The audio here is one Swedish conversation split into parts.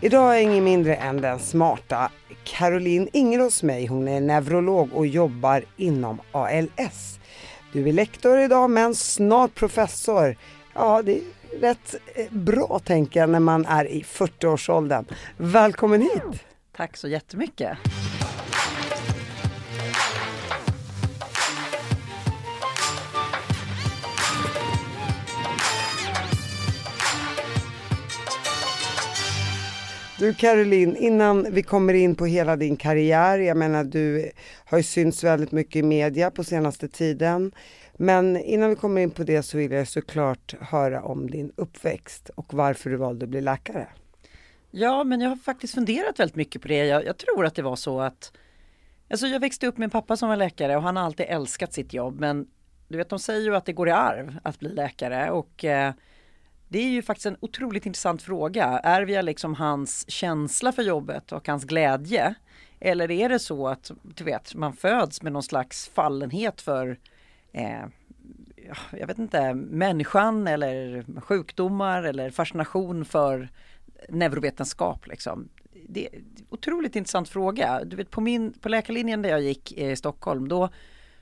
Idag är ingen mindre än den smarta Caroline Ingerås mig. Hon är neurolog och jobbar inom ALS. Du är lektor idag men snart professor. Ja, det är rätt eh, bra tänker jag när man är i 40-årsåldern. Välkommen hit! Tack så jättemycket! Du Caroline, innan vi kommer in på hela din karriär, jag menar du har ju synts väldigt mycket i media på senaste tiden. Men innan vi kommer in på det så vill jag såklart höra om din uppväxt och varför du valde att bli läkare. Ja, men jag har faktiskt funderat väldigt mycket på det. Jag, jag tror att det var så att Alltså jag växte upp med en pappa som var läkare och han har alltid älskat sitt jobb men du vet de säger ju att det går i arv att bli läkare och eh, det är ju faktiskt en otroligt intressant fråga. Är vi liksom hans känsla för jobbet och hans glädje? Eller är det så att du vet, man föds med någon slags fallenhet för eh, jag vet inte, människan eller sjukdomar eller fascination för neurovetenskap. Liksom. Det är en otroligt intressant fråga. Du vet, på, min, på läkarlinjen där jag gick i Stockholm, då,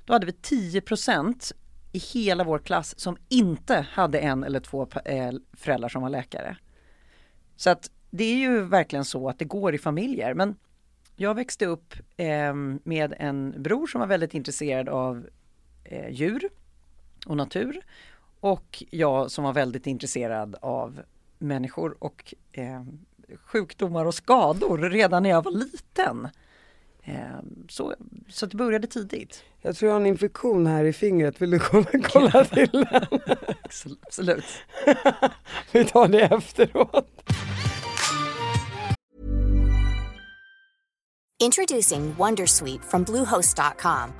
då hade vi 10 i hela vår klass som inte hade en eller två eh, föräldrar som var läkare. Så att det är ju verkligen så att det går i familjer. Men jag växte upp eh, med en bror som var väldigt intresserad av eh, djur och natur. Och jag som var väldigt intresserad av människor och eh, sjukdomar och skador redan när jag var liten. Ehm, så, så det började tidigt. Jag tror jag har en infektion här i fingret, vill du kolla, kolla till den? Absolut. Vi tar det efteråt. Introducing Wondersuite from Bluehost.com.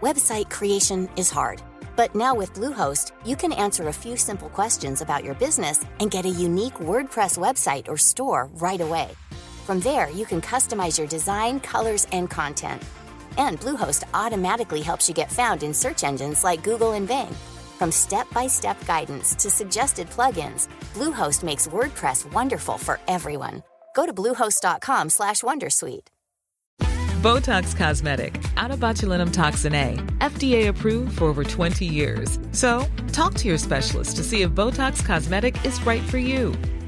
Website creation is hard, but now with Bluehost, you can answer a few simple questions about your business and get a unique WordPress website or store right away. From there, you can customize your design, colors, and content. And Bluehost automatically helps you get found in search engines like Google and Bing. From step-by-step guidance to suggested plugins, Bluehost makes WordPress wonderful for everyone. Go to bluehost.com/wondersuite. Botox Cosmetic, out of botulinum toxin A, FDA approved for over 20 years. So, talk to your specialist to see if Botox Cosmetic is right for you.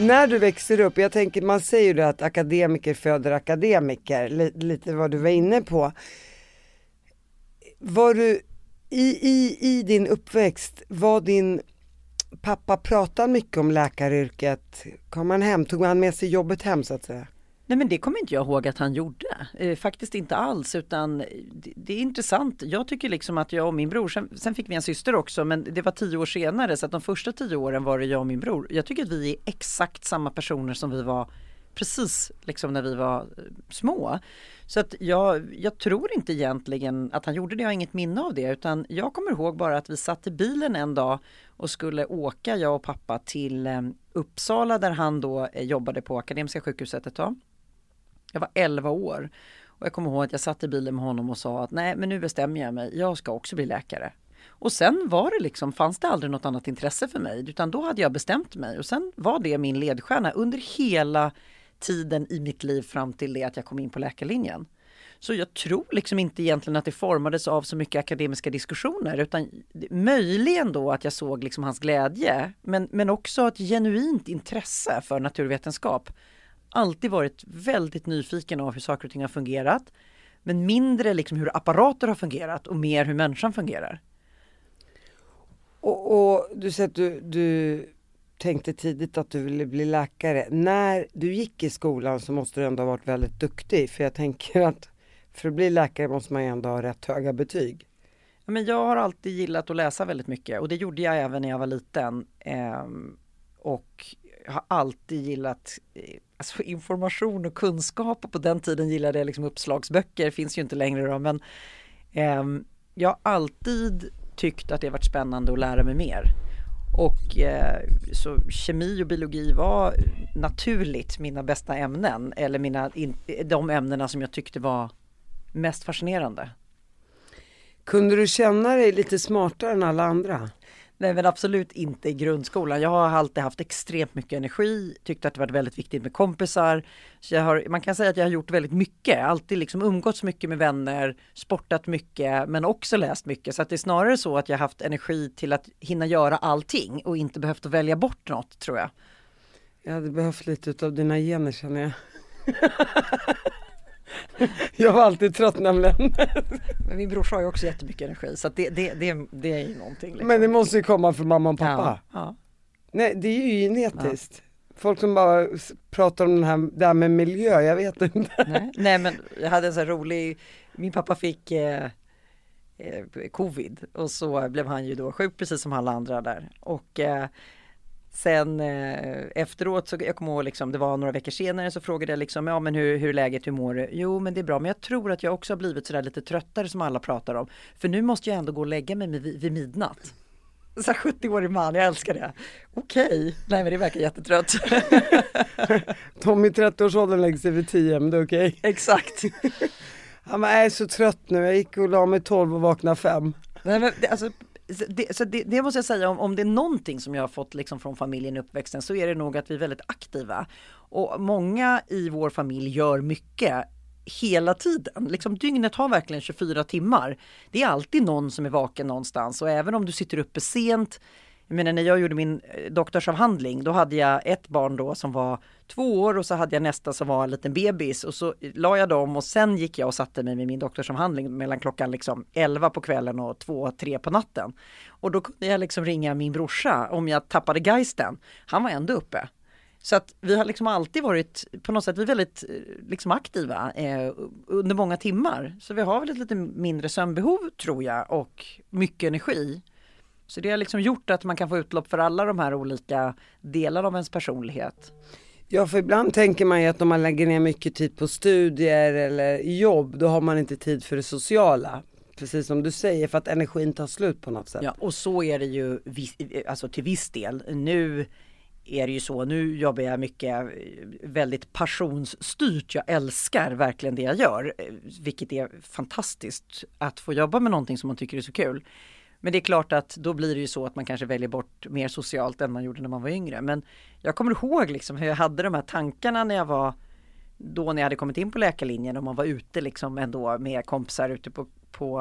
När du växer upp, jag tänker man säger ju det att akademiker föder akademiker, lite vad du var inne på. Var du i, i, i din uppväxt, var din pappa pratade mycket om läkaryrket? Kom han hem, tog han med sig jobbet hem så att säga? Nej men det kommer inte jag ihåg att han gjorde. Eh, faktiskt inte alls utan det, det, är intressant. Jag tycker liksom att jag och min bror, sen, sen, fick vi en syster också men det var tio år senare så att de första tio åren var det jag och min bror. Jag tycker att vi är exakt samma personer som vi var precis liksom när vi var eh, små. Så att jag, jag tror inte egentligen att han gjorde det, jag har inget minne av det utan jag kommer ihåg bara att vi satt i bilen en dag och skulle åka jag och pappa till eh, Uppsala där han då eh, jobbade på Akademiska sjukhuset ett tag. Jag var 11 år och jag kommer ihåg att jag satt i bilen med honom och sa att nej men nu bestämmer jag mig, jag ska också bli läkare. Och sen var det liksom, fanns det aldrig något annat intresse för mig utan då hade jag bestämt mig och sen var det min ledstjärna under hela tiden i mitt liv fram till det att jag kom in på läkarlinjen. Så jag tror liksom inte egentligen att det formades av så mycket akademiska diskussioner utan möjligen då att jag såg liksom hans glädje men, men också ett genuint intresse för naturvetenskap alltid varit väldigt nyfiken av hur saker och ting har fungerat. Men mindre liksom hur apparater har fungerat och mer hur människan fungerar. Och, och du säger att du, du tänkte tidigt att du ville bli läkare. När du gick i skolan så måste du ändå ha varit väldigt duktig för jag tänker att för att bli läkare måste man ju ändå ha rätt höga betyg. Men jag har alltid gillat att läsa väldigt mycket och det gjorde jag även när jag var liten. Ehm, och har alltid gillat eh, alltså information och kunskap och på den tiden gillade jag liksom uppslagsböcker, finns ju inte längre då men eh, Jag har alltid tyckt att det har varit spännande att lära mig mer. Och eh, så kemi och biologi var naturligt mina bästa ämnen eller mina, in, de ämnena som jag tyckte var mest fascinerande. Kunde du känna dig lite smartare än alla andra? Nej men absolut inte i grundskolan. Jag har alltid haft extremt mycket energi, tyckt att det varit väldigt viktigt med kompisar. Så jag har, man kan säga att jag har gjort väldigt mycket, alltid liksom umgåtts mycket med vänner, sportat mycket men också läst mycket. Så att det är snarare så att jag haft energi till att hinna göra allting och inte behövt att välja bort något tror jag. Jag hade behövt lite av dina gener känner jag. jag var alltid trött nämligen. Men min brorsa har ju också jättemycket energi så det, det, det, det är ju någonting. Liksom. Men det måste ju komma från mamma och pappa. Ja, ja. Nej det är ju genetiskt. Folk som bara pratar om den här, det här med miljö, jag vet inte. Nej, nej men jag hade en sån här rolig, min pappa fick eh, eh, covid och så blev han ju då sjuk precis som alla andra där. Och eh, sen eh, efteråt så jag kommer ihåg liksom, det var några veckor senare så frågade jag liksom, ja men hur, hur är läget, hur mår du? Jo men det är bra, men jag tror att jag också har blivit sådär lite tröttare som alla pratar om. För nu måste jag ändå gå och lägga mig vid, vid midnatt. Så här 70-årig man, jag älskar det. Okej, nej men det verkar jättetrött. Tom i 30-årsåldern lägger sig vid 10, men det är okej. Exakt. Han bara, jag är så trött nu, jag gick och la mig 12 och vaknade 5. Nej, men det, alltså, det, så det, det måste jag säga, om, om det är någonting som jag har fått liksom från familjen i uppväxten så är det nog att vi är väldigt aktiva. Och många i vår familj gör mycket hela tiden. Liksom dygnet har verkligen 24 timmar. Det är alltid någon som är vaken någonstans och även om du sitter uppe sent jag menar när jag gjorde min eh, doktorsavhandling då hade jag ett barn då som var två år och så hade jag nästa som var en liten bebis och så la jag dem och sen gick jag och satte mig med min doktorsavhandling mellan klockan liksom 11 på kvällen och 2, 3 på natten. Och då kunde jag liksom ringa min brorsa om jag tappade geisten. Han var ändå uppe. Så att vi har liksom alltid varit på något sätt, vi är väldigt eh, liksom aktiva eh, under många timmar. Så vi har väl ett lite mindre sömnbehov tror jag och mycket energi. Så det har liksom gjort att man kan få utlopp för alla de här olika delarna av ens personlighet. Ja, för ibland tänker man ju att om man lägger ner mycket tid på studier eller jobb, då har man inte tid för det sociala. Precis som du säger, för att energin tar slut på något sätt. Ja, och så är det ju alltså till viss del. Nu är det ju så, nu jobbar jag mycket eh, väldigt passionsstyrt. Jag älskar verkligen det jag gör, eh, vilket är fantastiskt att få jobba med någonting som man tycker är så kul. Men det är klart att då blir det ju så att man kanske väljer bort mer socialt än man gjorde när man var yngre. Men jag kommer ihåg liksom hur jag hade de här tankarna när jag var då när jag hade kommit in på läkarlinjen och man var ute liksom ändå med kompisar ute på, på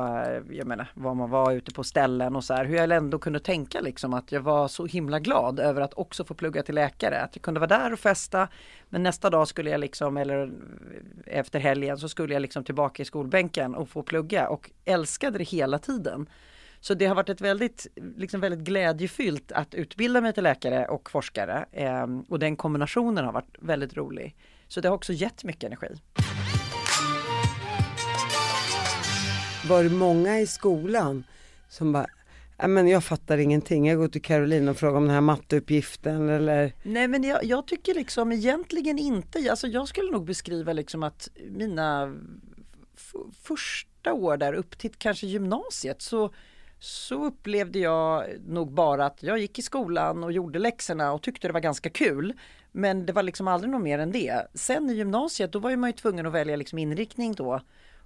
jag menar var man var ute på ställen och så här. Hur jag ändå kunde tänka liksom att jag var så himla glad över att också få plugga till läkare. Att jag kunde vara där och festa men nästa dag skulle jag liksom eller efter helgen så skulle jag liksom tillbaka i skolbänken och få plugga och älskade det hela tiden. Så det har varit ett väldigt, liksom väldigt glädjefyllt att utbilda mig till läkare och forskare eh, och den kombinationen har varit väldigt rolig. Så det har också gett mycket energi. Var det många i skolan som bara, "Nej, men jag fattar ingenting, jag går till Caroline och frågar om den här matteuppgiften eller Nej men jag, jag tycker liksom egentligen inte, alltså jag skulle nog beskriva liksom att mina första år där upp till kanske gymnasiet så så upplevde jag nog bara att jag gick i skolan och gjorde läxorna och tyckte det var ganska kul. Men det var liksom aldrig något mer än det. Sen i gymnasiet då var ju man ju tvungen att välja liksom inriktning då.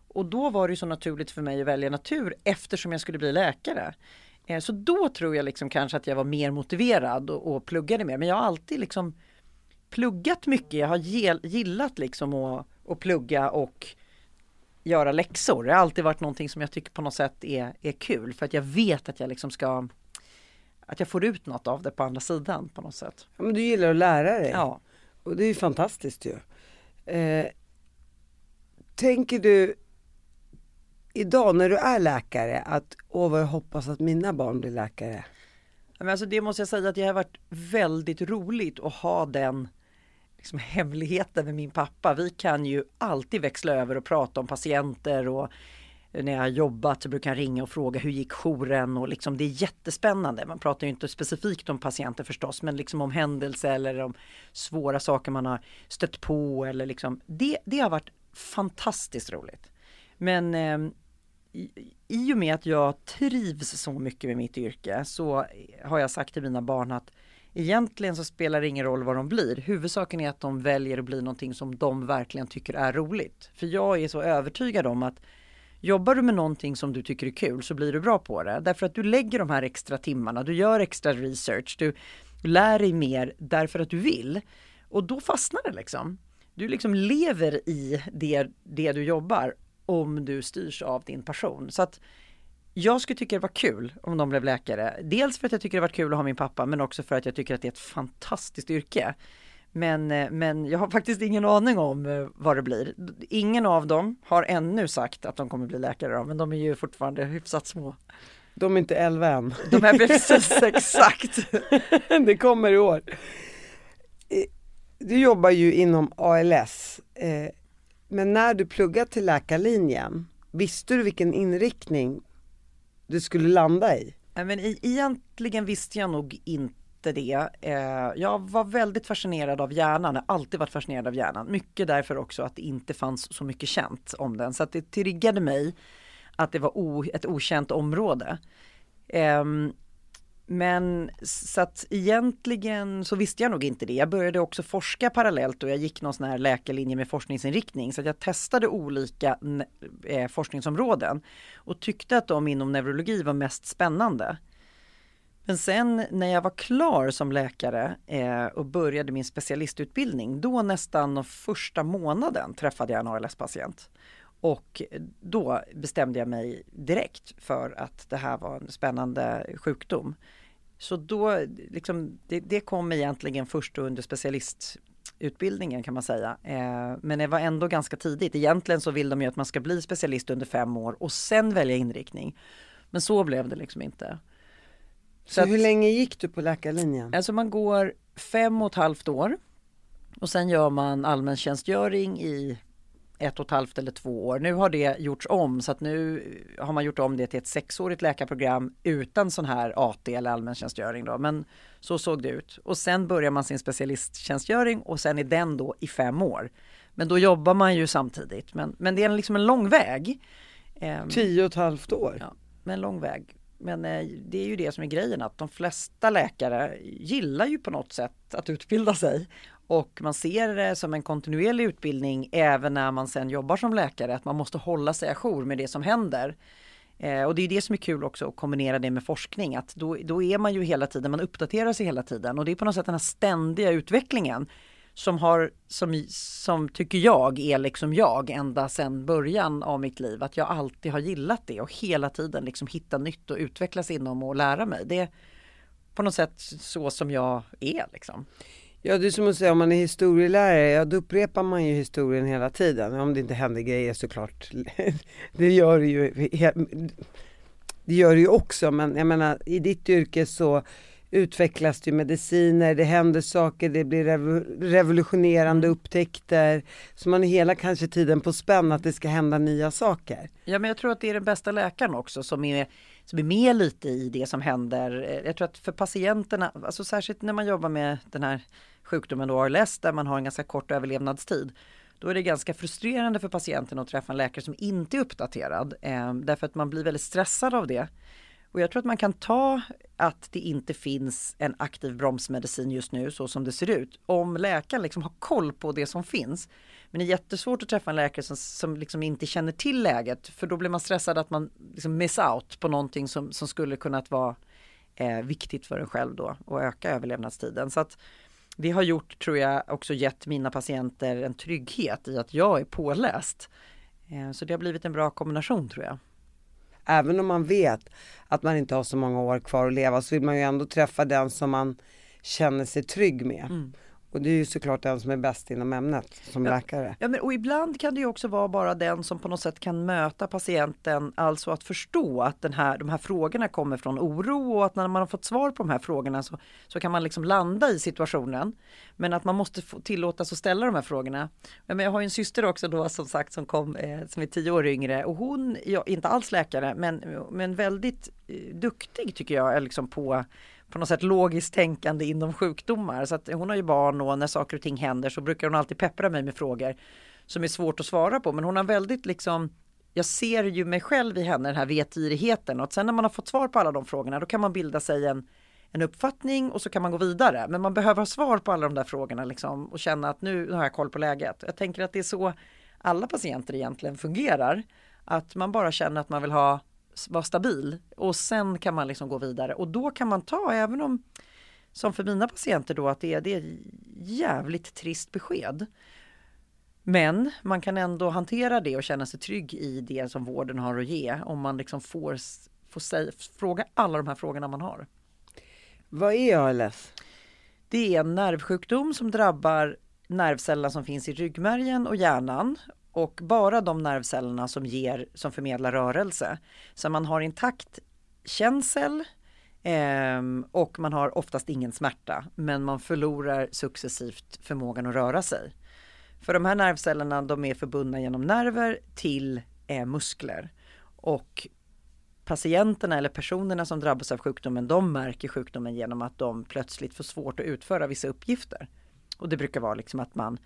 Och då var det ju så naturligt för mig att välja natur eftersom jag skulle bli läkare. Eh, så då tror jag liksom kanske att jag var mer motiverad och, och pluggade mer. Men jag har alltid liksom pluggat mycket. Jag har gillat liksom att, att plugga och göra läxor. Det har alltid varit någonting som jag tycker på något sätt är, är kul för att jag vet att jag liksom ska att jag får ut något av det på andra sidan på något sätt. Ja men du gillar att lära dig. Ja. Och det är ju fantastiskt ju. Eh, tänker du idag när du är läkare att åh vad jag hoppas att mina barn blir läkare? Men alltså det måste jag säga att det har varit väldigt roligt att ha den liksom hemligheten med min pappa. Vi kan ju alltid växla över och prata om patienter och när jag har jobbat så brukar jag ringa och fråga hur gick jouren och liksom det är jättespännande. Man pratar ju inte specifikt om patienter förstås men liksom om händelse eller om svåra saker man har stött på eller liksom det, det har varit fantastiskt roligt. Men eh, i, i och med att jag trivs så mycket med mitt yrke så har jag sagt till mina barn att egentligen så spelar det ingen roll vad de blir. Huvudsaken är att de väljer att bli någonting som de verkligen tycker är roligt. För jag är så övertygad om att Jobbar du med någonting som du tycker är kul så blir du bra på det. Därför att du lägger de här extra timmarna, du gör extra research, du lär dig mer därför att du vill. Och då fastnar det liksom. Du liksom lever i det, det du jobbar om du styrs av din passion. Så att jag skulle tycka det var kul om de blev läkare. Dels för att jag tycker det var kul att ha min pappa men också för att jag tycker att det är ett fantastiskt yrke. Men, eh, men jag har faktiskt ingen aning om eh, vad det blir. Ingen av dem har ännu sagt att de kommer bli läkare då, men de är ju fortfarande hyfsat små. De är inte 11 än. De är precis exakt. det kommer i år. Eh, du jobbar ju inom ALS, men när du pluggade till läkarlinjen, visste du vilken inriktning du skulle landa i? Men egentligen visste jag nog inte det. Eh, jag var väldigt fascinerad av hjärnan, jag har alltid varit fascinerad av hjärnan. Mycket därför också att det inte fanns så mycket känt om den. Så att det triggade mig att det var ett okänt område. Ehm, men så att egentligen så visste jag nog inte det. Jag började också forska parallellt och jag gick någon sån här läkarlinje med forskningsinriktning. Så att jag testade olika eh, forskningsområden och tyckte att de inom neurologi var mest spännande. Men sen när jag var klar som läkare eh, och började min specialistutbildning, då nästan första månaden träffade jag en ALS-patient. Och då bestämde jag mig direkt för att det här var en spännande sjukdom. Så då, liksom, det, det kom egentligen först under specialistutbildningen kan man säga. Eh, men det var ändå ganska tidigt. Egentligen så vill de ju att man ska bli specialist under fem år och sen välja inriktning. Men så blev det liksom inte. Så, så hur att, länge gick du på läkarlinjen? Alltså man går fem och ett halvt år och sen gör man allmäntjänstgöring i ett och ett halvt eller två år. Nu har det gjorts om så att nu har man gjort om det till ett sexårigt läkarprogram utan sån här AT eller allmäntjänstgöring då. Men så såg det ut. Och sen börjar man sin specialisttjänstgöring och sen är den då i fem år. Men då jobbar man ju samtidigt. Men, men det är liksom en lång väg. Ehm, Tio och ett halvt år? Ja, men en lång väg. Men eh, det är ju det som är grejen att de flesta läkare gillar ju på något sätt att utbilda sig. Och man ser det som en kontinuerlig utbildning även när man sen jobbar som läkare, att man måste hålla sig ajour med det som händer. Eh, och det är det som är kul också att kombinera det med forskning, att då, då är man ju hela tiden, man uppdaterar sig hela tiden och det är på något sätt den här ständiga utvecklingen som har, som, som tycker jag är liksom jag ända sedan början av mitt liv. Att jag alltid har gillat det och hela tiden liksom hitta nytt och utvecklas inom och lära mig. Det är på något sätt så som jag är liksom. Ja det är som att säga om man är historielärare, ja då upprepar man ju historien hela tiden. Om det inte händer grejer såklart. det gör det ju. Det gör det ju också men jag menar i ditt yrke så utvecklas det mediciner, det händer saker, det blir revolutionerande mm. upptäckter. Så man är hela kanske tiden på spänn att det ska hända nya saker. Ja men jag tror att det är den bästa läkaren också som är, som är med lite i det som händer. Jag tror att för patienterna, alltså särskilt när man jobbar med den här sjukdomen då ALS där man har en ganska kort överlevnadstid. Då är det ganska frustrerande för patienten att träffa en läkare som inte är uppdaterad. Eh, därför att man blir väldigt stressad av det. Och jag tror att man kan ta att det inte finns en aktiv bromsmedicin just nu så som det ser ut. Om läkaren liksom har koll på det som finns. Men det är jättesvårt att träffa en läkare som, som liksom inte känner till läget för då blir man stressad att man liksom miss out på någonting som, som skulle kunnat vara eh, viktigt för en själv då och öka överlevnadstiden. Så att det har gjort, tror jag, också gett mina patienter en trygghet i att jag är påläst. Eh, så det har blivit en bra kombination tror jag även om man vet att man inte har så många år kvar att leva så vill man ju ändå träffa den som man känner sig trygg med. Mm. Och det är ju såklart den som är bäst inom ämnet som ja. läkare. Ja, men, och ibland kan det ju också vara bara den som på något sätt kan möta patienten, alltså att förstå att den här, de här frågorna kommer från oro och att när man har fått svar på de här frågorna så, så kan man liksom landa i situationen. Men att man måste få tillåtas att ställa de här frågorna. Men jag har ju en syster också då som sagt som kom, eh, som är tio år yngre och hon, ja, inte alls läkare, men, men väldigt eh, duktig tycker jag liksom på på något sätt logiskt tänkande inom sjukdomar. Så att hon har ju barn och när saker och ting händer så brukar hon alltid peppra mig med frågor som är svårt att svara på. Men hon har väldigt liksom jag ser ju mig själv i henne, den här vetgirigheten och sen när man har fått svar på alla de frågorna då kan man bilda sig en, en uppfattning och så kan man gå vidare. Men man behöver ha svar på alla de där frågorna liksom och känna att nu har jag koll på läget. Jag tänker att det är så alla patienter egentligen fungerar. Att man bara känner att man vill ha vara stabil och sen kan man liksom gå vidare och då kan man ta även om som för mina patienter då att det är, det är jävligt trist besked. Men man kan ändå hantera det och känna sig trygg i det som vården har att ge om man liksom får, får säga, fråga alla de här frågorna man har. Vad är ALS? Det är en nervsjukdom som drabbar nervcellerna som finns i ryggmärgen och hjärnan och bara de nervcellerna som ger som förmedlar rörelse. Så man har intakt känsel eh, och man har oftast ingen smärta men man förlorar successivt förmågan att röra sig. För de här nervcellerna de är förbundna genom nerver till eh, muskler och patienterna eller personerna som drabbas av sjukdomen de märker sjukdomen genom att de plötsligt får svårt att utföra vissa uppgifter. Och det brukar vara liksom att man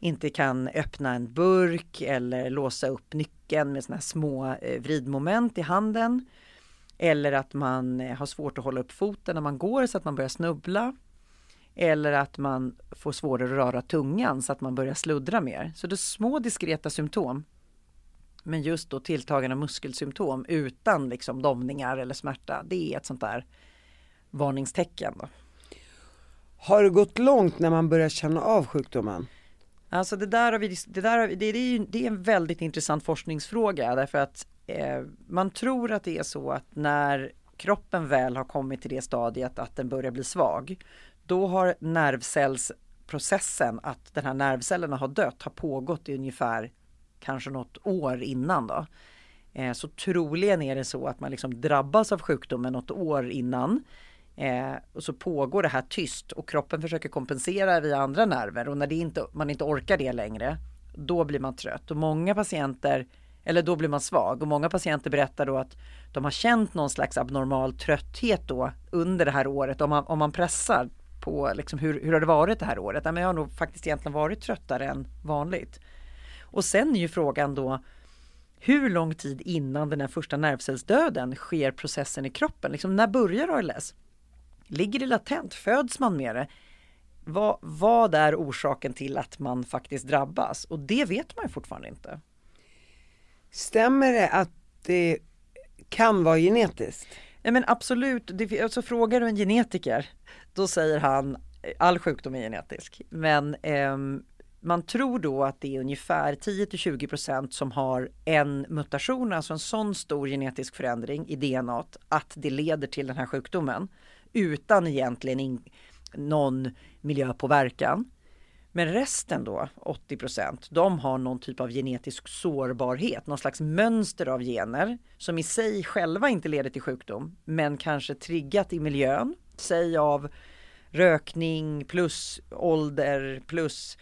inte kan öppna en burk eller låsa upp nyckeln med såna här små eh, vridmoment i handen. Eller att man eh, har svårt att hålla upp foten när man går så att man börjar snubbla. Eller att man får svårare att röra tungan så att man börjar sluddra mer. Så det är små diskreta symptom. Men just då tilltagande muskelsymptom utan liksom domningar eller smärta, det är ett sånt där varningstecken. Då. Har det gått långt när man börjar känna av sjukdomen? Alltså det där, har vi, det, där vi, det, det, är, det är en väldigt intressant forskningsfråga därför att eh, man tror att det är så att när kroppen väl har kommit till det stadiet att den börjar bli svag, då har nervcellsprocessen, att den här nervcellerna har dött, har pågått i ungefär kanske något år innan då. Eh, så troligen är det så att man liksom drabbas av sjukdomen något år innan Eh, och så pågår det här tyst och kroppen försöker kompensera via andra nerver och när det inte, man inte orkar det längre då blir man trött och många patienter eller då blir man svag och många patienter berättar då att de har känt någon slags abnormal trötthet då under det här året om man, om man pressar på liksom hur, hur har det varit det här året? Ja, men jag har nog faktiskt egentligen varit tröttare än vanligt. Och sen är ju frågan då hur lång tid innan den här första nervcellsdöden sker processen i kroppen? Liksom, när börjar ALS? Ligger det latent? Föds man med det? Vad, vad är orsaken till att man faktiskt drabbas? Och det vet man ju fortfarande inte. Stämmer det att det kan vara genetiskt? Nej men absolut, det, alltså frågar du en genetiker då säger han all sjukdom är genetisk. Men eh, man tror då att det är ungefär 10 20% som har en mutation, alltså en sån stor genetisk förändring i DNA att det leder till den här sjukdomen utan egentligen in, någon miljöpåverkan. Men resten då, 80% de har någon typ av genetisk sårbarhet, någon slags mönster av gener som i sig själva inte leder till sjukdom, men kanske triggat i miljön, säg av rökning plus ålder plus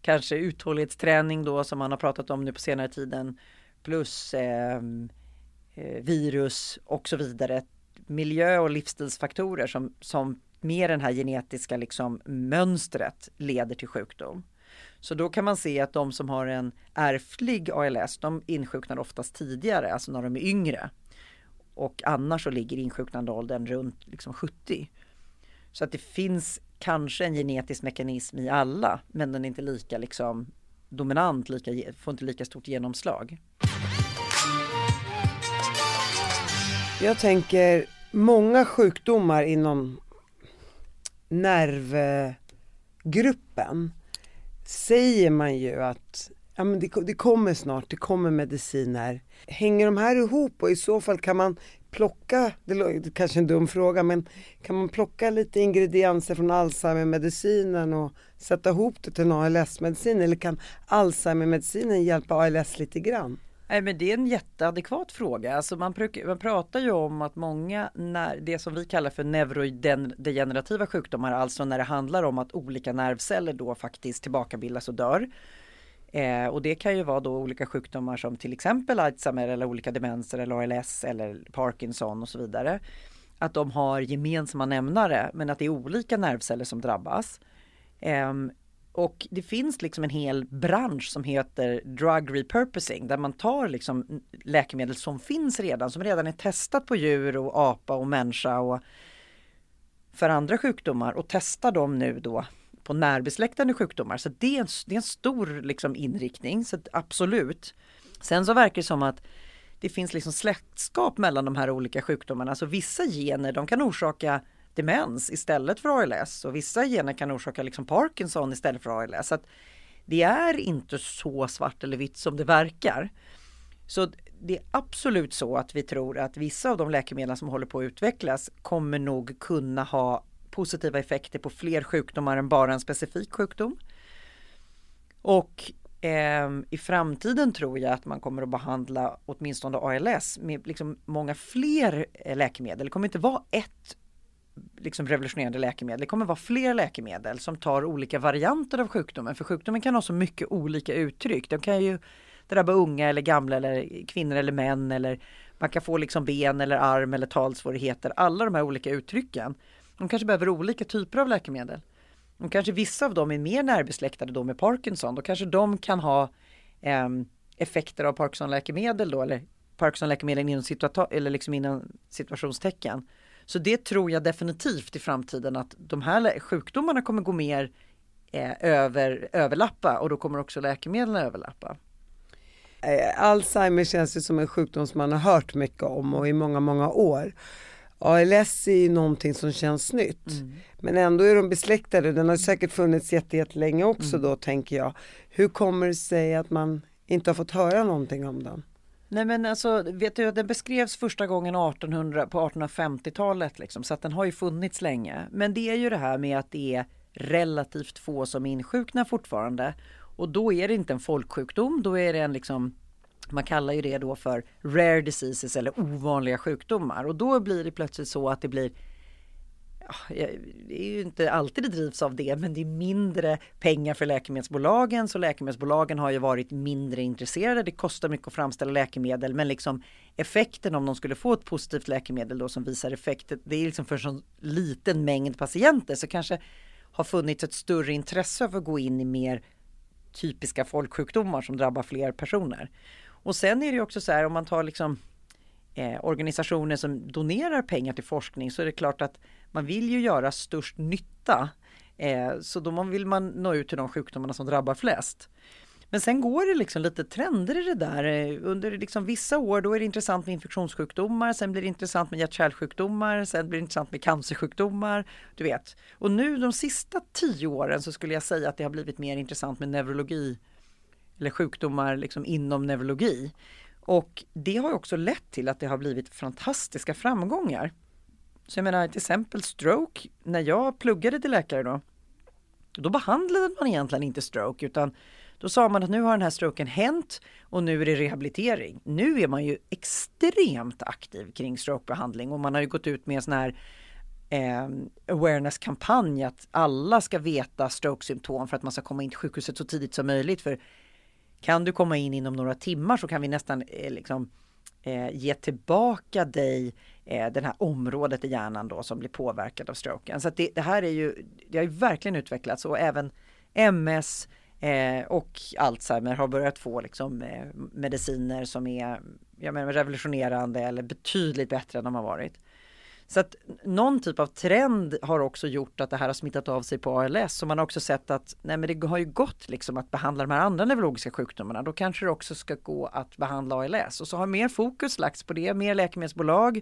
kanske uthållighetsträning då som man har pratat om nu på senare tiden plus ehm, eh, virus och så vidare miljö och livsstilsfaktorer som, som med den här genetiska liksom mönstret leder till sjukdom. Så då kan man se att de som har en ärftlig ALS, de insjuknar oftast tidigare, alltså när de är yngre. Och annars så ligger insjuknandeåldern runt liksom 70. Så att det finns kanske en genetisk mekanism i alla, men den är inte lika liksom dominant, lika, får inte lika stort genomslag. Jag tänker många sjukdomar inom nervgruppen säger man ju att ja, men det, det kommer snart, det kommer mediciner. Hänger de här ihop och i så fall kan man plocka, det är kanske en dum fråga, men kan man plocka lite ingredienser från Alzheimer-medicinen och sätta ihop det till en ALS-medicin eller kan Alzheimer-medicinen hjälpa ALS lite grann? Nej, men det är en jätteadekvat fråga. Alltså man, man pratar ju om att många, när, det som vi kallar för neurodegenerativa sjukdomar, alltså när det handlar om att olika nervceller då faktiskt tillbakabildas och dör. Eh, och det kan ju vara då olika sjukdomar som till exempel Alzheimer eller olika demenser eller ALS eller Parkinson och så vidare. Att de har gemensamma nämnare men att det är olika nervceller som drabbas. Eh, och det finns liksom en hel bransch som heter drug repurposing där man tar liksom läkemedel som finns redan, som redan är testat på djur och apa och människa och för andra sjukdomar och testar dem nu då på närbesläktade sjukdomar. Så det är en, det är en stor liksom inriktning, så absolut. Sen så verkar det som att det finns liksom släktskap mellan de här olika sjukdomarna. Så vissa gener de kan orsaka demens istället för ALS och vissa gener kan orsaka liksom Parkinson istället för ALS. Så det är inte så svart eller vitt som det verkar. Så det är absolut så att vi tror att vissa av de läkemedel som håller på att utvecklas kommer nog kunna ha positiva effekter på fler sjukdomar än bara en specifik sjukdom. Och eh, i framtiden tror jag att man kommer att behandla åtminstone ALS med liksom många fler eh, läkemedel. Det kommer inte vara ett liksom revolutionerande läkemedel. Det kommer vara fler läkemedel som tar olika varianter av sjukdomen. För sjukdomen kan ha så mycket olika uttryck. Den kan ju drabba unga eller gamla eller kvinnor eller män eller man kan få liksom ben eller arm eller talsvårigheter. Alla de här olika uttrycken. De kanske behöver olika typer av läkemedel. Och kanske vissa av dem är mer närbesläktade då med Parkinson. Då kanske de kan ha eh, effekter av Parkinson-läkemedel då eller Parkinson-läkemedel inom, eller liksom inom situationstecken. Så det tror jag definitivt i framtiden att de här sjukdomarna kommer gå mer eh, över, överlappa och då kommer också läkemedlen överlappa. Eh, Alzheimer känns ju som en sjukdom som man har hört mycket om och i många, många år. ALS är ju någonting som känns nytt. Mm. Men ändå är de besläktade. Den har säkert funnits jättelänge också mm. då tänker jag. Hur kommer det sig att man inte har fått höra någonting om den? Nej men alltså, vet du, den beskrevs första gången 1800, på 1850-talet liksom, så att den har ju funnits länge. Men det är ju det här med att det är relativt få som insjuknar fortfarande. Och då är det inte en folksjukdom, då är det en liksom man kallar ju det då för rare diseases eller ovanliga sjukdomar och då blir det plötsligt så att det blir Ah, det är ju inte alltid det drivs av det, men det är mindre pengar för läkemedelsbolagen. Så läkemedelsbolagen har ju varit mindre intresserade. Det kostar mycket att framställa läkemedel, men liksom effekten om de skulle få ett positivt läkemedel då som visar effekten. det är liksom för en sån liten mängd patienter så kanske har funnits ett större intresse av att gå in i mer typiska folksjukdomar som drabbar fler personer. Och sen är det också så här om man tar liksom eh, organisationer som donerar pengar till forskning så är det klart att man vill ju göra störst nytta. Eh, så då vill man nå ut till de sjukdomarna som drabbar flest. Men sen går det liksom lite trender i det där. Eh, under liksom vissa år då är det intressant med infektionssjukdomar, sen blir det intressant med hjärt-kärlsjukdomar, sen blir det intressant med cancersjukdomar. Du vet. Och nu de sista tio åren så skulle jag säga att det har blivit mer intressant med neurologi eller sjukdomar liksom inom neurologi. Och det har också lett till att det har blivit fantastiska framgångar. Så jag menar till exempel stroke, när jag pluggade till läkare då, då behandlade man egentligen inte stroke utan då sa man att nu har den här stroken hänt och nu är det rehabilitering. Nu är man ju extremt aktiv kring strokebehandling och man har ju gått ut med en sån här eh, awareness-kampanj att alla ska veta strokesymptom för att man ska komma in till sjukhuset så tidigt som möjligt. För kan du komma in inom några timmar så kan vi nästan eh, liksom, eh, ge tillbaka dig eh, det här området i hjärnan då som blir påverkad av stroken. Så det, det, här är ju, det har ju verkligen utvecklats och även MS eh, och Alzheimer har börjat få liksom, eh, mediciner som är jag menar, revolutionerande eller betydligt bättre än de har varit. Så att någon typ av trend har också gjort att det här har smittat av sig på ALS och man har också sett att nej men det har ju gått liksom att behandla de här andra neurologiska sjukdomarna. Då kanske det också ska gå att behandla ALS och så har mer fokus lagts på det, mer läkemedelsbolag.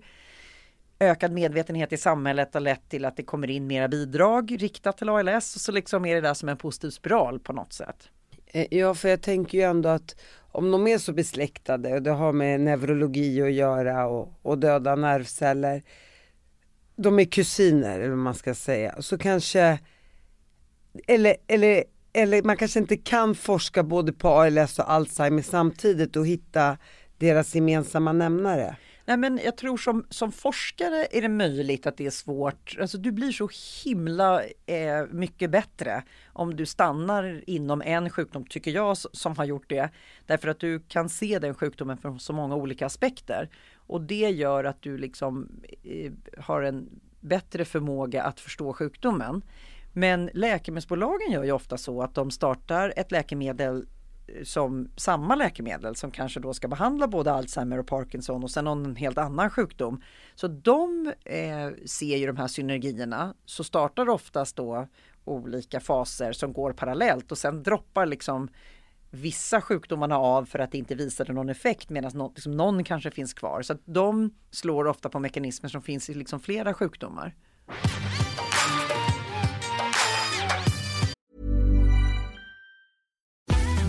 Ökad medvetenhet i samhället har lett till att det kommer in mera bidrag riktat till ALS och så liksom är det där som en positiv spiral på något sätt. Eh, ja, för jag tänker ju ändå att om de är så besläktade och det har med neurologi att göra och, och döda nervceller de är kusiner eller vad man ska säga, så kanske, eller, eller, eller man kanske inte kan forska både på ALS och Alzheimer samtidigt och hitta deras gemensamma nämnare. Nej men jag tror som, som forskare är det möjligt att det är svårt. Alltså du blir så himla eh, mycket bättre om du stannar inom en sjukdom, tycker jag som har gjort det. Därför att du kan se den sjukdomen från så många olika aspekter. Och det gör att du liksom eh, har en bättre förmåga att förstå sjukdomen. Men läkemedelsbolagen gör ju ofta så att de startar ett läkemedel som samma läkemedel som kanske då ska behandla både Alzheimer och Parkinson och sen någon helt annan sjukdom. Så de eh, ser ju de här synergierna. Så startar oftast då olika faser som går parallellt och sen droppar liksom vissa sjukdomarna av för att det inte visade någon effekt medan någon, liksom någon kanske finns kvar. Så att de slår ofta på mekanismer som finns i liksom flera sjukdomar.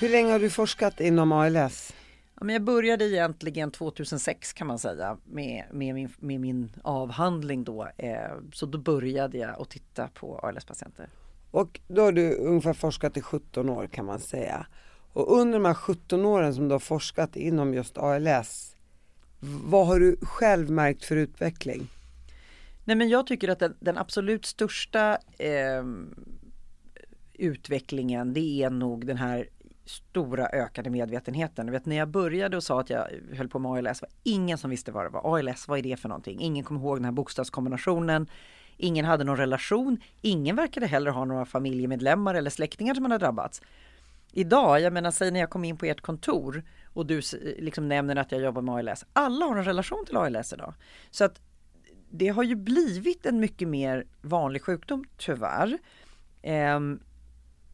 Hur länge har du forskat inom ALS? Ja, men jag började egentligen 2006 kan man säga med, med, min, med min avhandling då. Eh, så då började jag att titta på ALS-patienter. Och då har du ungefär forskat i 17 år kan man säga. Och under de här 17 åren som du har forskat inom just ALS, vad har du själv märkt för utveckling? Nej men jag tycker att den, den absolut största eh, utvecklingen det är nog den här stora ökade medvetenheten. Vet, när jag började och sa att jag höll på med ALS var ingen som visste vad det var. ALS, vad är det för någonting? Ingen kom ihåg den här bokstavskombinationen. Ingen hade någon relation. Ingen verkade heller ha några familjemedlemmar eller släktingar som hade drabbats. Idag, jag menar säg när jag kom in på ert kontor och du eh, liksom nämner att jag jobbar med ALS. Alla har en relation till ALS idag. Så att det har ju blivit en mycket mer vanlig sjukdom, tyvärr. Eh,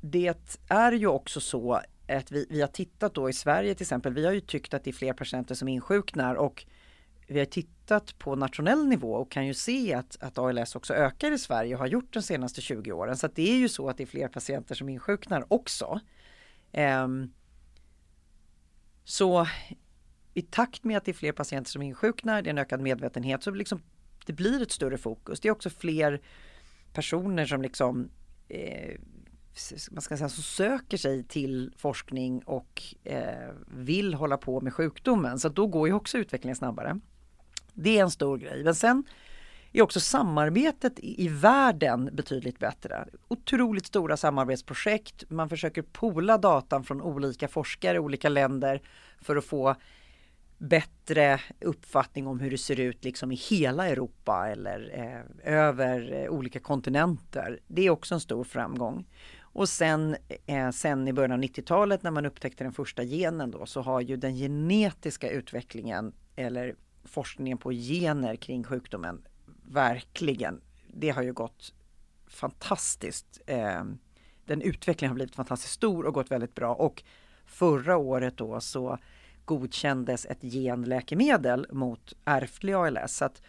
det är ju också så att vi, vi har tittat då i Sverige till exempel, vi har ju tyckt att det är fler patienter som insjuknar och vi har tittat på nationell nivå och kan ju se att, att ALS också ökar i Sverige och har gjort de senaste 20 åren. Så det är ju så att det är fler patienter som insjuknar också. Um, så i takt med att det är fler patienter som insjuknar, det är en ökad medvetenhet, så liksom, det blir ett större fokus. Det är också fler personer som liksom eh, man ska säga, så söker sig till forskning och eh, vill hålla på med sjukdomen. Så då går ju också utvecklingen snabbare. Det är en stor grej. Men sen är också samarbetet i, i världen betydligt bättre. Otroligt stora samarbetsprojekt. Man försöker pola datan från olika forskare i olika länder för att få bättre uppfattning om hur det ser ut liksom i hela Europa eller eh, över eh, olika kontinenter. Det är också en stor framgång. Och sen, eh, sen i början av 90-talet när man upptäckte den första genen då så har ju den genetiska utvecklingen eller forskningen på gener kring sjukdomen verkligen, det har ju gått fantastiskt. Eh, den utvecklingen har blivit fantastiskt stor och gått väldigt bra och förra året då så godkändes ett genläkemedel mot ärftlig ALS. Så att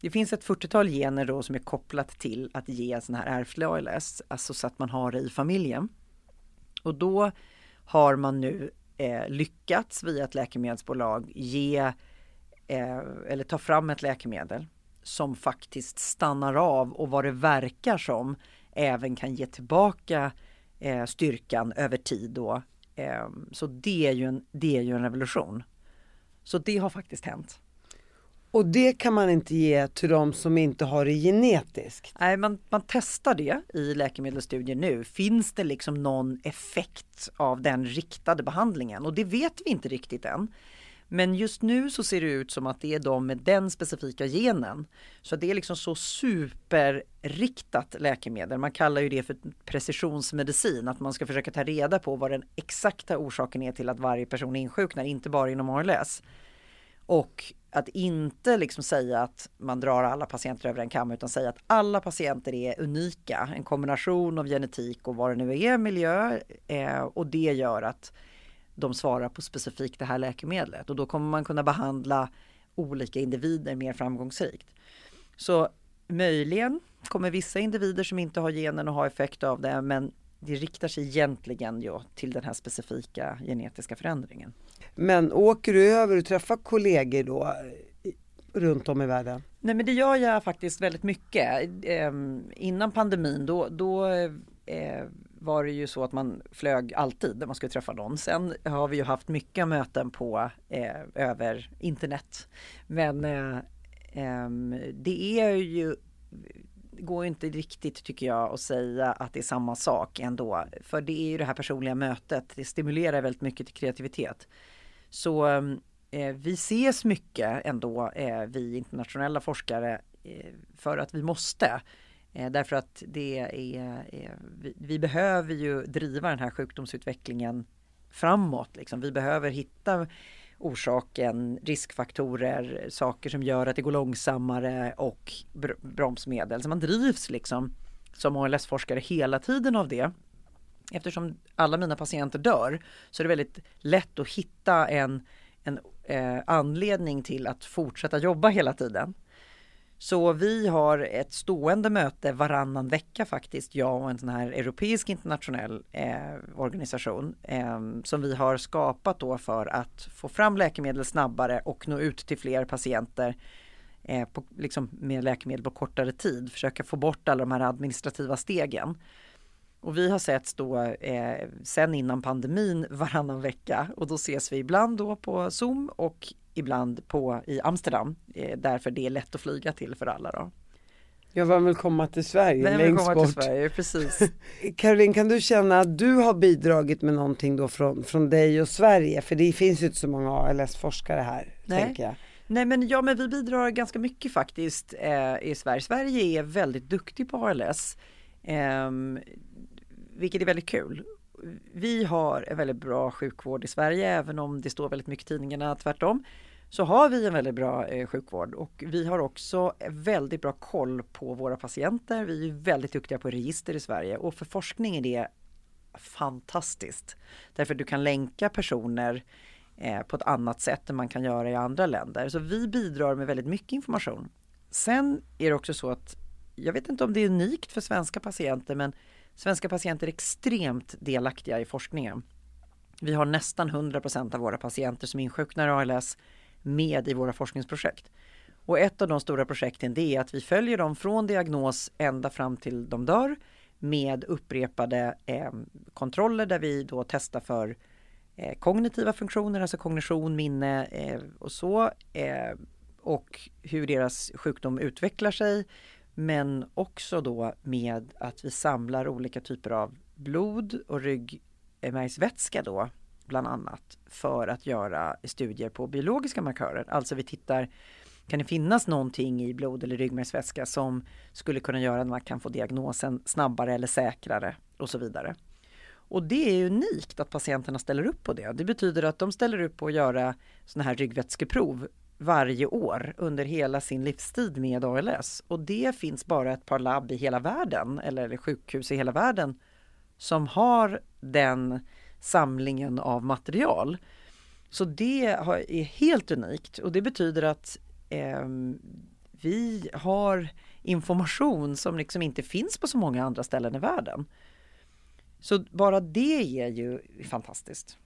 det finns ett 40-tal gener då som är kopplat till att ge sån här ärftlig ALS, alltså så att man har det i familjen. Och då har man nu eh, lyckats via ett läkemedelsbolag ge eh, eller ta fram ett läkemedel som faktiskt stannar av och vad det verkar som även kan ge tillbaka eh, styrkan över tid då. Eh, så det är, ju en, det är ju en revolution. Så det har faktiskt hänt. Och det kan man inte ge till de som inte har det genetiskt? Nej, man, man testar det i läkemedelsstudier nu. Finns det liksom någon effekt av den riktade behandlingen? Och det vet vi inte riktigt än. Men just nu så ser det ut som att det är de med den specifika genen. Så det är liksom så superriktat läkemedel. Man kallar ju det för precisionsmedicin, att man ska försöka ta reda på vad den exakta orsaken är till att varje person insjuknar, inte bara inom ALS. Och att inte liksom säga att man drar alla patienter över en kam utan säga att alla patienter är unika. En kombination av genetik och vad det nu är, miljö eh, och det gör att de svarar på specifikt det här läkemedlet och då kommer man kunna behandla olika individer mer framgångsrikt. Så möjligen kommer vissa individer som inte har genen att ha effekt av det men det riktar sig egentligen ja, till den här specifika genetiska förändringen. Men åker du över och träffar kollegor då runt om i världen? Nej men det gör jag faktiskt väldigt mycket. Eh, innan pandemin då, då eh, var det ju så att man flög alltid när man skulle träffa någon. Sen har vi ju haft mycket möten på eh, över internet. Men eh, ehm, det är ju det går inte riktigt tycker jag att säga att det är samma sak ändå. För det är ju det här personliga mötet. Det stimulerar väldigt mycket till kreativitet. Så eh, vi ses mycket ändå, eh, vi internationella forskare, eh, för att vi måste. Eh, därför att det är, eh, vi, vi, behöver ju driva den här sjukdomsutvecklingen framåt. Liksom. Vi behöver hitta orsaken, riskfaktorer, saker som gör att det går långsammare och br bromsmedel. Så man drivs liksom som ALS-forskare hela tiden av det. Eftersom alla mina patienter dör så är det väldigt lätt att hitta en, en eh, anledning till att fortsätta jobba hela tiden. Så vi har ett stående möte varannan vecka faktiskt, jag och en sån här europeisk internationell eh, organisation eh, som vi har skapat då för att få fram läkemedel snabbare och nå ut till fler patienter eh, på, liksom med läkemedel på kortare tid, försöka få bort alla de här administrativa stegen. Och vi har setts då eh, sen innan pandemin varannan vecka och då ses vi ibland då på Zoom och ibland på i Amsterdam. Eh, därför det är lätt att flyga till för alla då. Ja, vem vill komma till Sverige vem längst komma bort? Till Sverige, precis. Caroline, kan du känna att du har bidragit med någonting då från, från dig och Sverige? För det finns ju inte så många ALS-forskare här, Nej. tänker jag. Nej men ja men vi bidrar ganska mycket faktiskt eh, i Sverige. Sverige är väldigt duktig på ALS. Eh, vilket är väldigt kul. Vi har en väldigt bra sjukvård i Sverige även om det står väldigt mycket i tidningarna tvärtom. Så har vi en väldigt bra eh, sjukvård och vi har också väldigt bra koll på våra patienter. Vi är väldigt duktiga på register i Sverige och för forskning är det fantastiskt. Därför att du kan länka personer eh, på ett annat sätt än man kan göra i andra länder. Så vi bidrar med väldigt mycket information. Sen är det också så att jag vet inte om det är unikt för svenska patienter men Svenska patienter är extremt delaktiga i forskningen. Vi har nästan 100% av våra patienter som insjuknar i ALS med i våra forskningsprojekt. Och ett av de stora projekten det är att vi följer dem från diagnos ända fram till de dör med upprepade eh, kontroller där vi då testar för eh, kognitiva funktioner, alltså kognition, minne eh, och så. Eh, och hur deras sjukdom utvecklar sig men också då med att vi samlar olika typer av blod och ryggmärgsvätska då bland annat för att göra studier på biologiska markörer. Alltså vi tittar, kan det finnas någonting i blod eller ryggmärgsvätska som skulle kunna göra att man kan få diagnosen snabbare eller säkrare och så vidare. Och det är unikt att patienterna ställer upp på det. Det betyder att de ställer upp på att göra sådana här ryggvätskeprov varje år under hela sin livstid med ALS. Och det finns bara ett par labb i hela världen eller sjukhus i hela världen som har den samlingen av material. Så det är helt unikt och det betyder att eh, vi har information som liksom inte finns på så många andra ställen i världen. Så bara det är ju fantastiskt.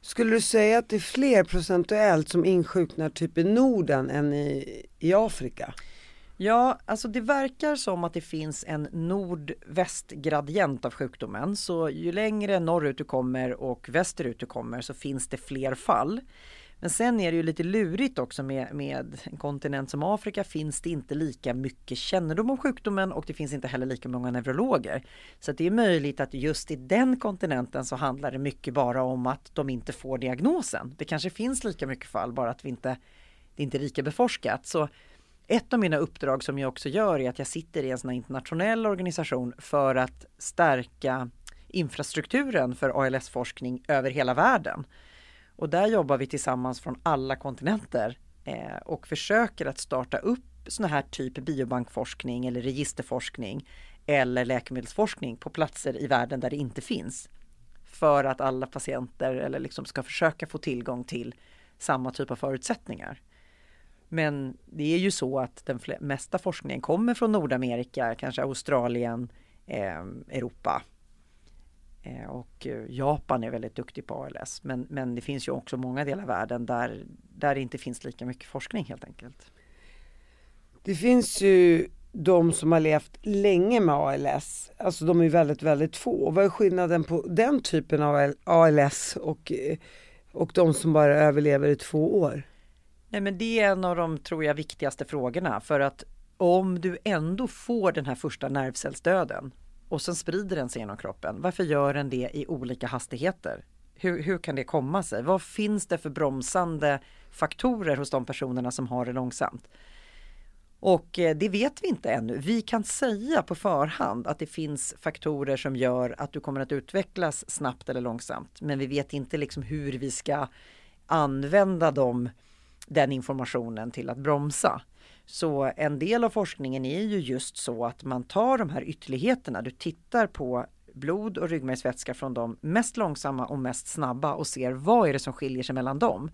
Skulle du säga att det är fler procentuellt som insjuknar typ i Norden än i, i Afrika? Ja, alltså det verkar som att det finns en nordvästgradient gradient av sjukdomen. Så ju längre norrut du kommer och västerut du kommer så finns det fler fall. Men sen är det ju lite lurigt också med, med en kontinent som Afrika finns det inte lika mycket kännedom om sjukdomen och det finns inte heller lika många neurologer. Så det är möjligt att just i den kontinenten så handlar det mycket bara om att de inte får diagnosen. Det kanske finns lika mycket fall bara att vi inte, det inte är lika beforskat. Så ett av mina uppdrag som jag också gör är att jag sitter i en sån internationell organisation för att stärka infrastrukturen för ALS-forskning över hela världen. Och där jobbar vi tillsammans från alla kontinenter eh, och försöker att starta upp sån här typ biobankforskning eller registerforskning eller läkemedelsforskning på platser i världen där det inte finns. För att alla patienter eller liksom ska försöka få tillgång till samma typ av förutsättningar. Men det är ju så att den mesta forskningen kommer från Nordamerika, kanske Australien, eh, Europa. Eh, och eh, Japan är väldigt duktig på ALS. Men, men det finns ju också många delar av världen där, där det inte finns lika mycket forskning helt enkelt. Det finns ju de som har levt länge med ALS, alltså de är väldigt, väldigt få. Vad är skillnaden på den typen av ALS och, eh, och de som bara överlever i två år? Nej men det är en av de, tror jag, viktigaste frågorna för att om du ändå får den här första nervcellsdöden och sen sprider den sig genom kroppen, varför gör den det i olika hastigheter? Hur, hur kan det komma sig? Vad finns det för bromsande faktorer hos de personerna som har det långsamt? Och eh, det vet vi inte ännu. Vi kan säga på förhand att det finns faktorer som gör att du kommer att utvecklas snabbt eller långsamt. Men vi vet inte liksom hur vi ska använda dem, den informationen till att bromsa. Så en del av forskningen är ju just så att man tar de här ytterligheterna. Du tittar på blod och ryggmärgsvätska från de mest långsamma och mest snabba och ser vad är det som skiljer sig mellan dem.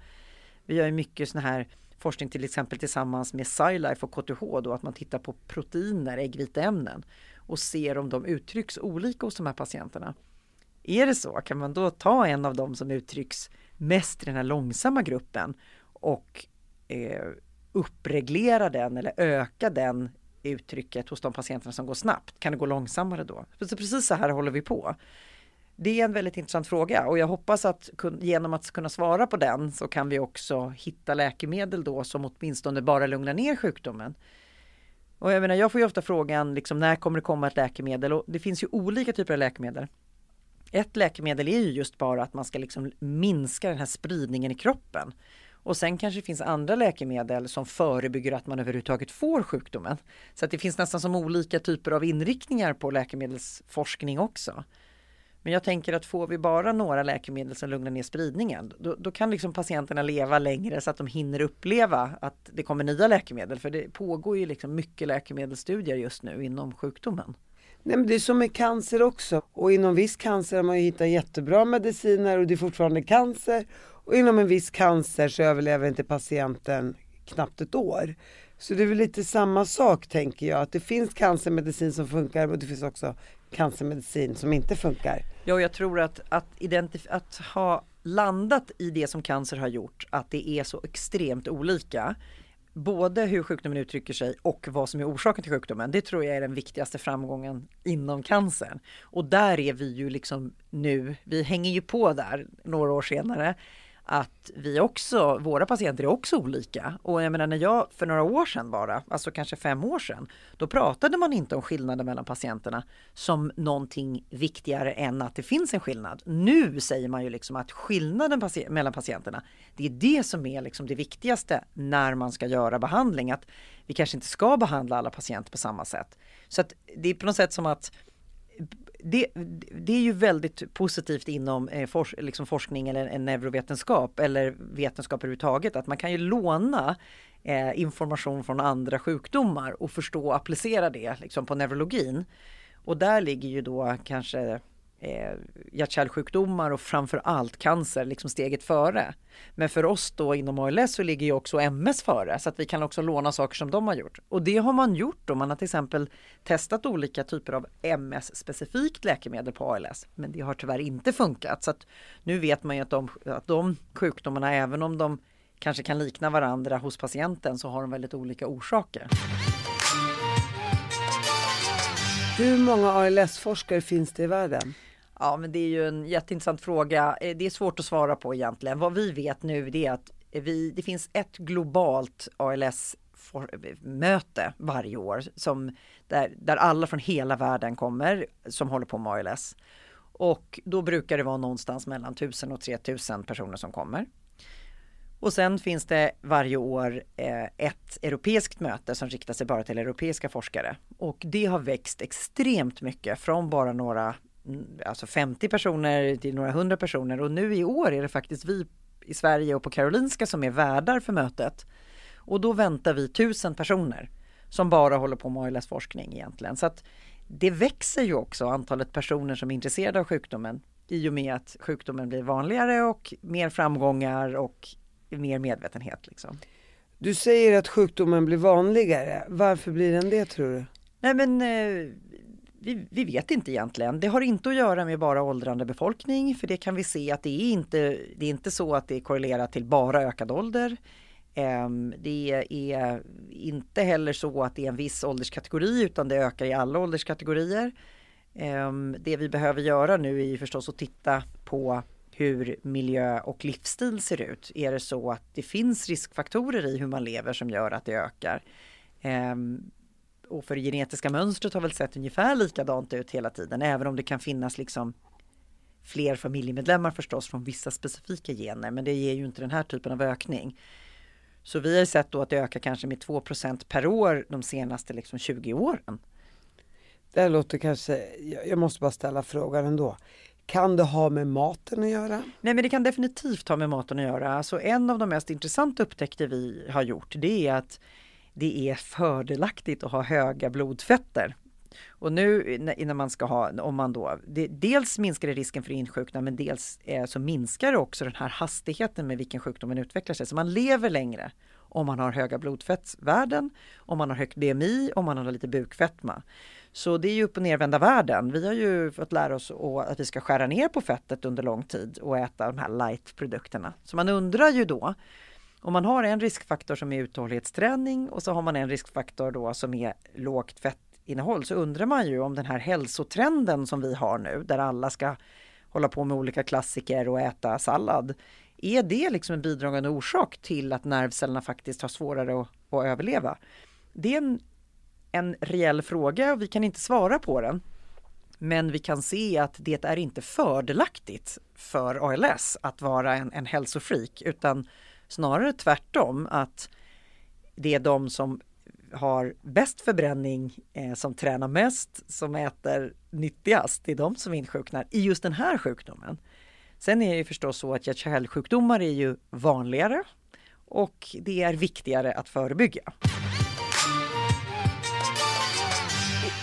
Vi gör ju mycket sån här forskning till exempel tillsammans med SciLife och KTH då att man tittar på proteiner, äggviteämnen och ser om de uttrycks olika hos de här patienterna. Är det så kan man då ta en av dem som uttrycks mest i den här långsamma gruppen och eh, uppreglera den eller öka den uttrycket hos de patienterna som går snabbt? Kan det gå långsammare då? Så precis så här håller vi på. Det är en väldigt intressant fråga och jag hoppas att genom att kunna svara på den så kan vi också hitta läkemedel då som åtminstone bara lugnar ner sjukdomen. Och jag menar, jag får ju ofta frågan liksom när kommer det komma ett läkemedel och det finns ju olika typer av läkemedel. Ett läkemedel är ju just bara att man ska liksom minska den här spridningen i kroppen. Och sen kanske det finns andra läkemedel som förebygger att man överhuvudtaget får sjukdomen. Så att det finns nästan som olika typer av inriktningar på läkemedelsforskning också. Men jag tänker att får vi bara några läkemedel som lugnar ner spridningen, då, då, kan liksom patienterna leva längre så att de hinner uppleva att det kommer nya läkemedel. För det pågår ju liksom mycket läkemedelsstudier just nu inom sjukdomen. Nej, men det är som med cancer också. Och inom viss cancer har man ju hittat jättebra mediciner och det är fortfarande cancer. Och inom en viss cancer så överlever inte patienten knappt ett år. Så det är väl lite samma sak tänker jag, att det finns cancermedicin som funkar och det finns också cancermedicin som inte funkar. Ja, jag tror att, att, identif- att ha landat i det som cancer har gjort, att det är så extremt olika. Både hur sjukdomen uttrycker sig och vad som är orsaken till sjukdomen. Det tror jag är den viktigaste framgången inom cancern. Och där är vi ju liksom nu, vi hänger ju på där några år senare att vi också, våra patienter är också olika. Och jag menar när jag för några år sedan bara, alltså kanske fem år sedan, då pratade man inte om skillnaden mellan patienterna som någonting viktigare än att det finns en skillnad. Nu säger man ju liksom att skillnaden paci mellan patienterna, det är det som är liksom det viktigaste när man ska göra behandling. Att vi kanske inte ska behandla alla patienter på samma sätt. Så att det är på något sätt som att det, det, är ju väldigt positivt inom eh, for, liksom forskning eller en neurovetenskap eller vetenskap överhuvudtaget att man kan ju låna eh, information från andra sjukdomar och förstå och applicera det liksom, på neurologin. Och där ligger ju då kanske eh, hjärt-kärlsjukdomar och framför allt cancer liksom steget före. Men för oss då inom ALS så ligger ju också MS före så att vi kan också låna saker som de har gjort. Och det har man gjort då. Man har till exempel testat olika typer av MS-specifikt läkemedel på ALS. Men det har tyvärr inte funkat. Så att nu vet man ju att de, att de sjukdomarna, även om de kanske kan likna varandra hos patienten så har de väldigt olika orsaker. Hur många ALS-forskare finns det i världen? Ja, men det är ju en jätteintressant fråga. Eh, det är svårt att svara på egentligen. Vad vi vet nu det är att eh, vi, det finns ett globalt ALS eh, möte varje år som, där, där alla från hela världen kommer som håller på med ALS. Och då brukar det vara någonstans mellan 1000 och 3000 personer som kommer. Och sen finns det varje år ett europeiskt möte som riktar sig bara till europeiska forskare. Och det har växt extremt mycket från bara några alltså 50 personer till några hundra personer och nu i år är det faktiskt vi i Sverige och på Karolinska som är värdar för mötet. Och då väntar vi tusen personer som bara håller på med ALS-forskning egentligen. Så att det växer ju också antalet personer som är intresserade av sjukdomen i och med att sjukdomen blir vanligare och mer framgångar och mer medvetenhet. Liksom. Du säger att sjukdomen blir vanligare. Varför blir den det tror du? Nej men eh, vi, vi, vet inte egentligen. Det har inte att göra med bara åldrande befolkning för det kan vi se att det är inte, det är inte så att det är korrelerat till bara ökad ålder. Ehm, det är inte heller så att det är en viss ålderskategori utan det ökar i alla ålderskategorier. Ehm, det vi behöver göra nu är förstås att titta på hur miljö och livsstil ser ut. Är det så att det finns riskfaktorer i hur man lever som gör att det ökar? Ehm, och för det genetiska mönstret har väl sett ungefär likadant ut hela tiden, även om det kan finnas liksom fler familjemedlemmar förstås från vissa specifika gener, men det ger ju inte den här typen av ökning. Så vi har sett då att det ökar kanske med 2% per år de senaste liksom 20 åren. Det låter kanske, jag måste bara ställa frågan ändå. Kan det ha med maten att göra? Nej men det kan definitivt ha med maten att göra. Alltså en av de mest intressanta upptäckter vi har gjort det är att det är fördelaktigt att ha höga blodfetter. Och nu innan man ska ha, om man då, det, dels minskar det risken för insjukna men dels eh, så minskar det också den här hastigheten med vilken sjukdomen utvecklar sig. Så man lever längre om man har höga blodfettsvärden, om man har högt BMI, om man har lite bukfetma. Så det är ju upp och nervända världen. Vi har ju fått lära oss att vi ska skära ner på fettet under lång tid och äta de här light-produkterna. Så man undrar ju då om man har en riskfaktor som är uthållighetsträning och så har man en riskfaktor då som är lågt fettinnehåll så undrar man ju om den här hälsotrenden som vi har nu där alla ska hålla på med olika klassiker och äta sallad. Är det liksom en bidragande orsak till att nervcellerna faktiskt har svårare att, att överleva? Det är en, en reell fråga och vi kan inte svara på den. Men vi kan se att det är inte fördelaktigt för ALS att vara en, en hälsofreak utan Snarare tvärtom att det är de som har bäst förbränning, eh, som tränar mest, som äter nyttigast, det är de som insjuknar i just den här sjukdomen. Sen är det ju förstås så att hjärt-kärlsjukdomar är ju vanligare och det är viktigare att förebygga.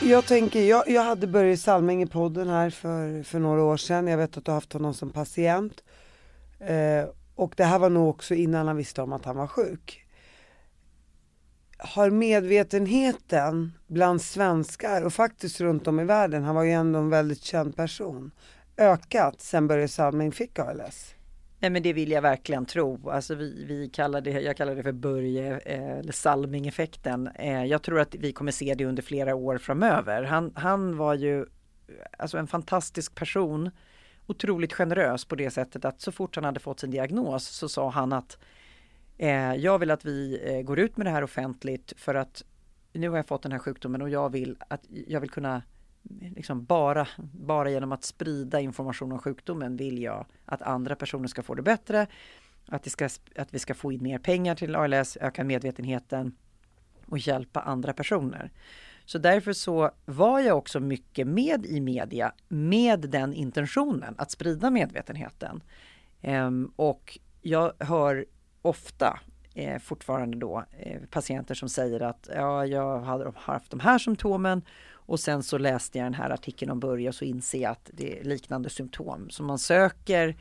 Jag tänker, jag, jag hade Börje Salming i podden här för, för några år sedan. Jag vet att du har haft honom som patient. Eh, och det här var nog också innan han visste om att han var sjuk. Har medvetenheten bland svenskar och faktiskt runt om i världen, han var ju ändå en väldigt känd person, ökat sen Börje Salming fick ALS? Nej men det vill jag verkligen tro. Alltså vi, vi kallar det, jag kallar det för Börje eh, Salming-effekten. Eh, jag tror att vi kommer se det under flera år framöver. Han, han var ju eh, alltså en fantastisk person otroligt generös på det sättet att så fort han hade fått sin diagnos så sa han att eh, jag vill att vi eh, går ut med det här offentligt för att nu har jag fått den här sjukdomen och jag vill att jag vill kunna liksom bara, bara genom att sprida information om sjukdomen vill jag att andra personer ska få det bättre. Att, det ska, att vi ska få in mer pengar till ALS, öka medvetenheten och hjälpa andra personer. Så därför så var jag också mycket med i media med den intentionen att sprida medvetenheten. Ehm, och jag hör ofta eh, fortfarande då eh, patienter som säger att ja, jag har haft de här symptomen och sen så läste jag den här artikeln om Börje och så inser jag att det är liknande symptom. Så man söker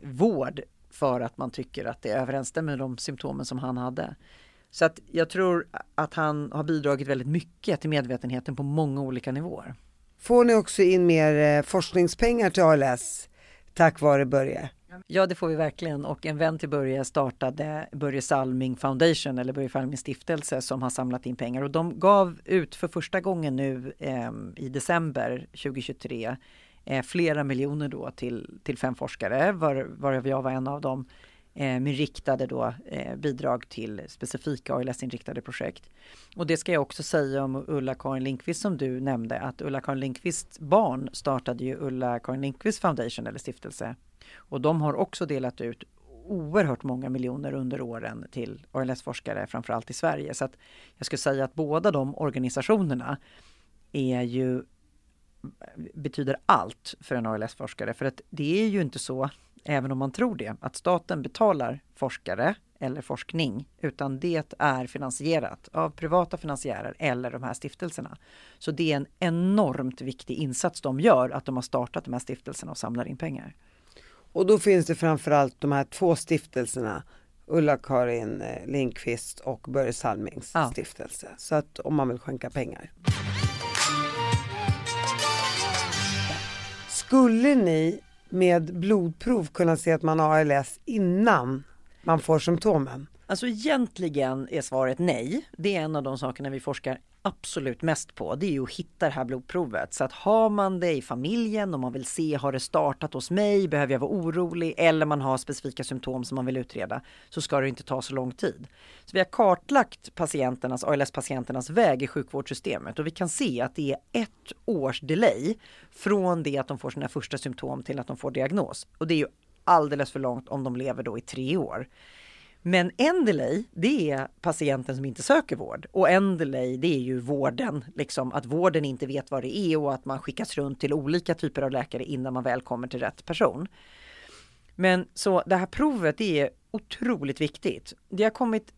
vård för att man tycker att det överensstämmer med de symptomen som han hade. Så att jag tror att han har bidragit väldigt mycket till medvetenheten på många olika nivåer. Får ni också in mer eh, forskningspengar till ALS tack vare Börje? Ja, det får vi verkligen och en vän till Börje startade Börje Salming Foundation eller Börje Salming stiftelse som har samlat in pengar och de gav ut för första gången nu eh, i december 2023 eh, flera miljoner då till, till fem forskare var, varav jag var en av dem Eh, med riktade då, eh, bidrag till specifika ALS-inriktade projekt. Och det ska jag också säga om Ulla-Karin Linkvist som du nämnde att Ulla-Karin Linkvists barn startade ju Ulla-Karin Linkvist Foundation eller stiftelse. Och de har också delat ut oerhört många miljoner under åren till ALS-forskare, framförallt i Sverige. Så att jag skulle säga att båda de organisationerna är ju betyder allt för en ALS-forskare. För att det är ju inte så även om man tror det, att staten betalar forskare eller forskning, utan det är finansierat av privata finansiärer eller de här stiftelserna. Så det är en enormt viktig insats de gör, att de har startat de här stiftelserna och samlar in pengar. Och då finns det framförallt de här två stiftelserna Ulla-Karin eh, Lindqvist och Börje Salmings Ja. stiftelse. Så att om man vill skänka pengar. Skulle ni med blodprov kunna se att man har ALS innan man får symptomen? Alltså egentligen är svaret nej. Det är en av de sakerna vi forskar absolut mest på. Det är ju att hitta det här blodprovet. Så att har man det i familjen och man vill se, har det startat hos mig? Behöver jag vara orolig? Eller man har specifika symptom som man vill utreda så ska det inte ta så lång tid. Så vi har kartlagt patienternas, ALS-patienternas väg i sjukvårdssystemet och vi kan se att det är ett års delay från det att de får sina första symptom till att de får diagnos. Och det är ju alldeles för långt om de lever då i tre år. Men en delay, det är patienten som inte söker vård och en delay, det är ju vården, liksom att vården inte vet vad det är och att man skickas runt till olika typer av läkare innan man väl kommer till rätt person. Men så det här provet det är otroligt viktigt. Det har kommit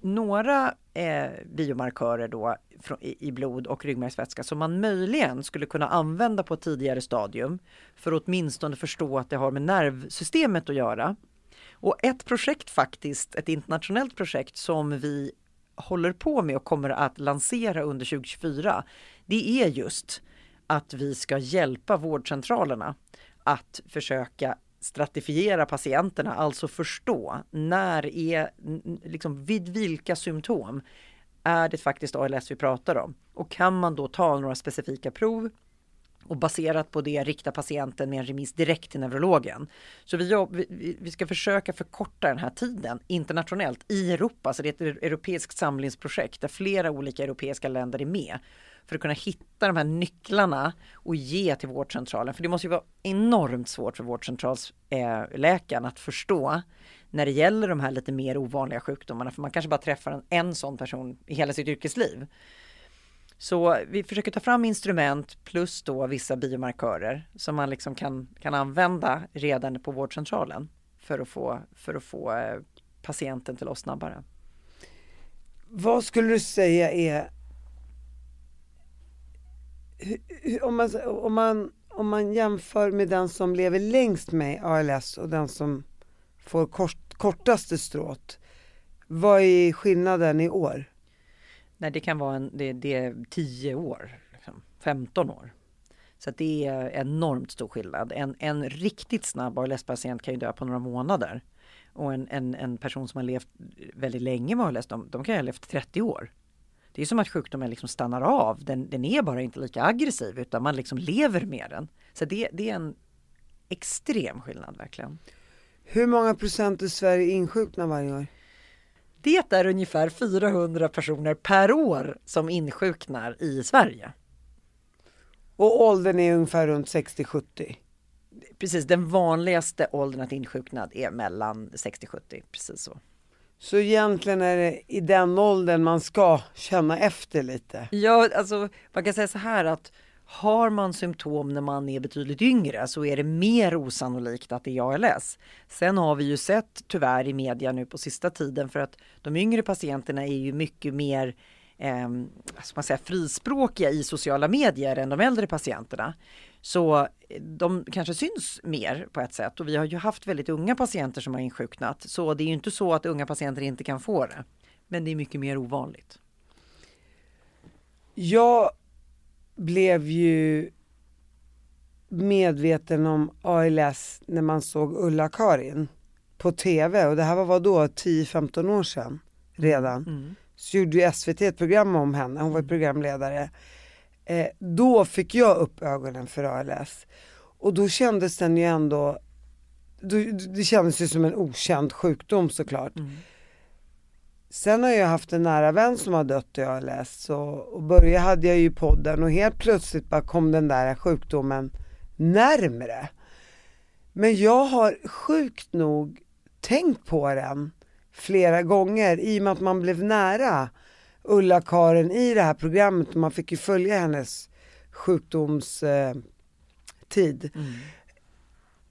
några eh, biomarkörer då från, i, i blod och ryggmärgsvätska som man möjligen skulle kunna använda på ett tidigare stadium för att åtminstone förstå att det har med nervsystemet att göra. Och ett projekt faktiskt, ett internationellt projekt som vi håller på med och kommer att lansera under 2024. Det är just att vi ska hjälpa vårdcentralerna att försöka stratifiera patienterna, alltså förstå när är, liksom vid vilka symptom är det faktiskt ALS vi pratar om? Och kan man då ta några specifika prov och baserat på det rikta patienten med en remiss direkt till neurologen. Så vi, jobb, vi, vi ska försöka förkorta den här tiden internationellt i Europa. Så det är ett europeiskt samlingsprojekt där flera olika europeiska länder är med för att kunna hitta de här nycklarna och ge till vårdcentralen. För det måste ju vara enormt svårt för vårdcentralsläkaren eh, att förstå när det gäller de här lite mer ovanliga sjukdomarna. För man kanske bara träffar en, en sån person i hela sitt yrkesliv. Så vi försöker ta fram instrument plus då vissa biomarkörer som man liksom kan, kan använda redan på vårdcentralen för att få, för att få eh, patienten till oss snabbare. Vad skulle du säga är om man, om, man, om man jämför med den som lever längst med ALS och den som får kort, kortaste strået. Vad är skillnaden i år? Nej, det kan vara en, det, det är 10 år, liksom, 15 år. Så att det är enormt stor skillnad. En, en riktigt snabb ALS-patient kan ju dö på några månader. Och en, en, en person som har levt väldigt länge med ALS, de, de kan ju ha levt 30 år. Det är som att sjukdomen liksom stannar av. Den, den är bara inte lika aggressiv utan man liksom lever med den. Så det, det är en extrem skillnad verkligen. Hur många procent i Sverige insjuknar varje år? Det är ungefär 400 personer per år som insjuknar i Sverige. Och åldern är ungefär runt 60-70. Precis, den vanligaste åldern att insjukna är mellan 60-70, precis så. Så egentligen är det i den åldern man ska känna efter lite. Ja, alltså man kan säga så här att har man symptom när man är betydligt yngre så är det mer osannolikt att det är ALS. Sen har vi ju sett tyvärr i media nu på sista tiden för att de yngre patienterna är ju mycket mer eh, ska man säga, frispråkiga i sociala medier än de äldre patienterna. Så eh, de kanske syns mer på ett sätt och vi har ju haft väldigt unga patienter som har insjuknat. Så det är ju inte så att unga patienter inte kan få det. Men det är mycket mer ovanligt. Ja, blev ju medveten om ALS när man såg Ulla-Karin på TV och det här var vad då 10-15 år sedan redan. Så gjorde ju SVT ett program om henne, hon var programledare. Eh, då fick jag upp ögonen för ALS och då kändes den ju ändå, då, det kändes ju som en okänd sjukdom såklart. Sen har jag haft en nära vän som har dött i ALS och, och Börje hade jag ju podden och helt plötsligt bara kom den där sjukdomen närmre. Men jag har sjukt nog tänkt på den flera gånger i och med att man blev nära Ulla-Karin i det här programmet och man fick ju följa hennes sjukdomstid. Eh, tid.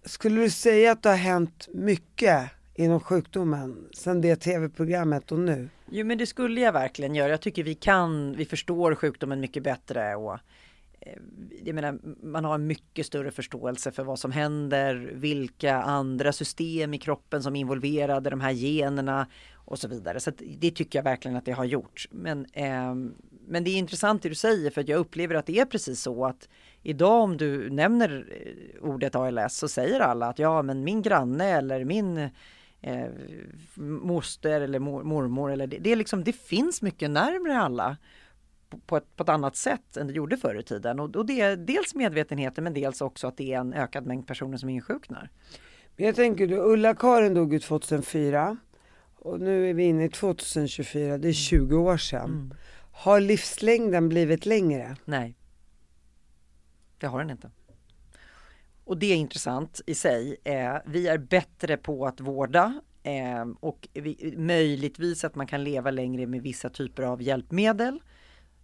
Skulle du säga att det har hänt mycket inom sjukdomen sen det tv-programmet och nu? Jo men det skulle jag verkligen göra. Jag tycker vi kan, vi förstår sjukdomen mycket bättre och eh, jag menar, man har en mycket större förståelse för vad som händer, vilka andra system i kroppen som är involverade, de här generna och så vidare. Så det tycker jag verkligen att det har gjort. Men, eh, men det är intressant det du säger för att jag upplever att det är precis så att idag om du nämner eh, ordet ALS så säger alla att ja men min granne eller min eh, moster eller mor, mormor eller det, det, är liksom det finns mycket närmare alla på ett, på ett annat sätt än det gjorde förr i tiden och, och det är dels medvetenheten men dels också att det är en ökad mängd personer som insjuknar. Men jag tänker du, Ulla-Karin dog ju 2004 och nu är vi inne i 2024, det är 20 år sedan. Mm. Har livslängden blivit längre? Nej. Det har den inte. Och det är intressant i sig. Eh, vi är bättre på att vårda eh, och vi, möjligtvis att man kan leva längre med vissa typer av hjälpmedel,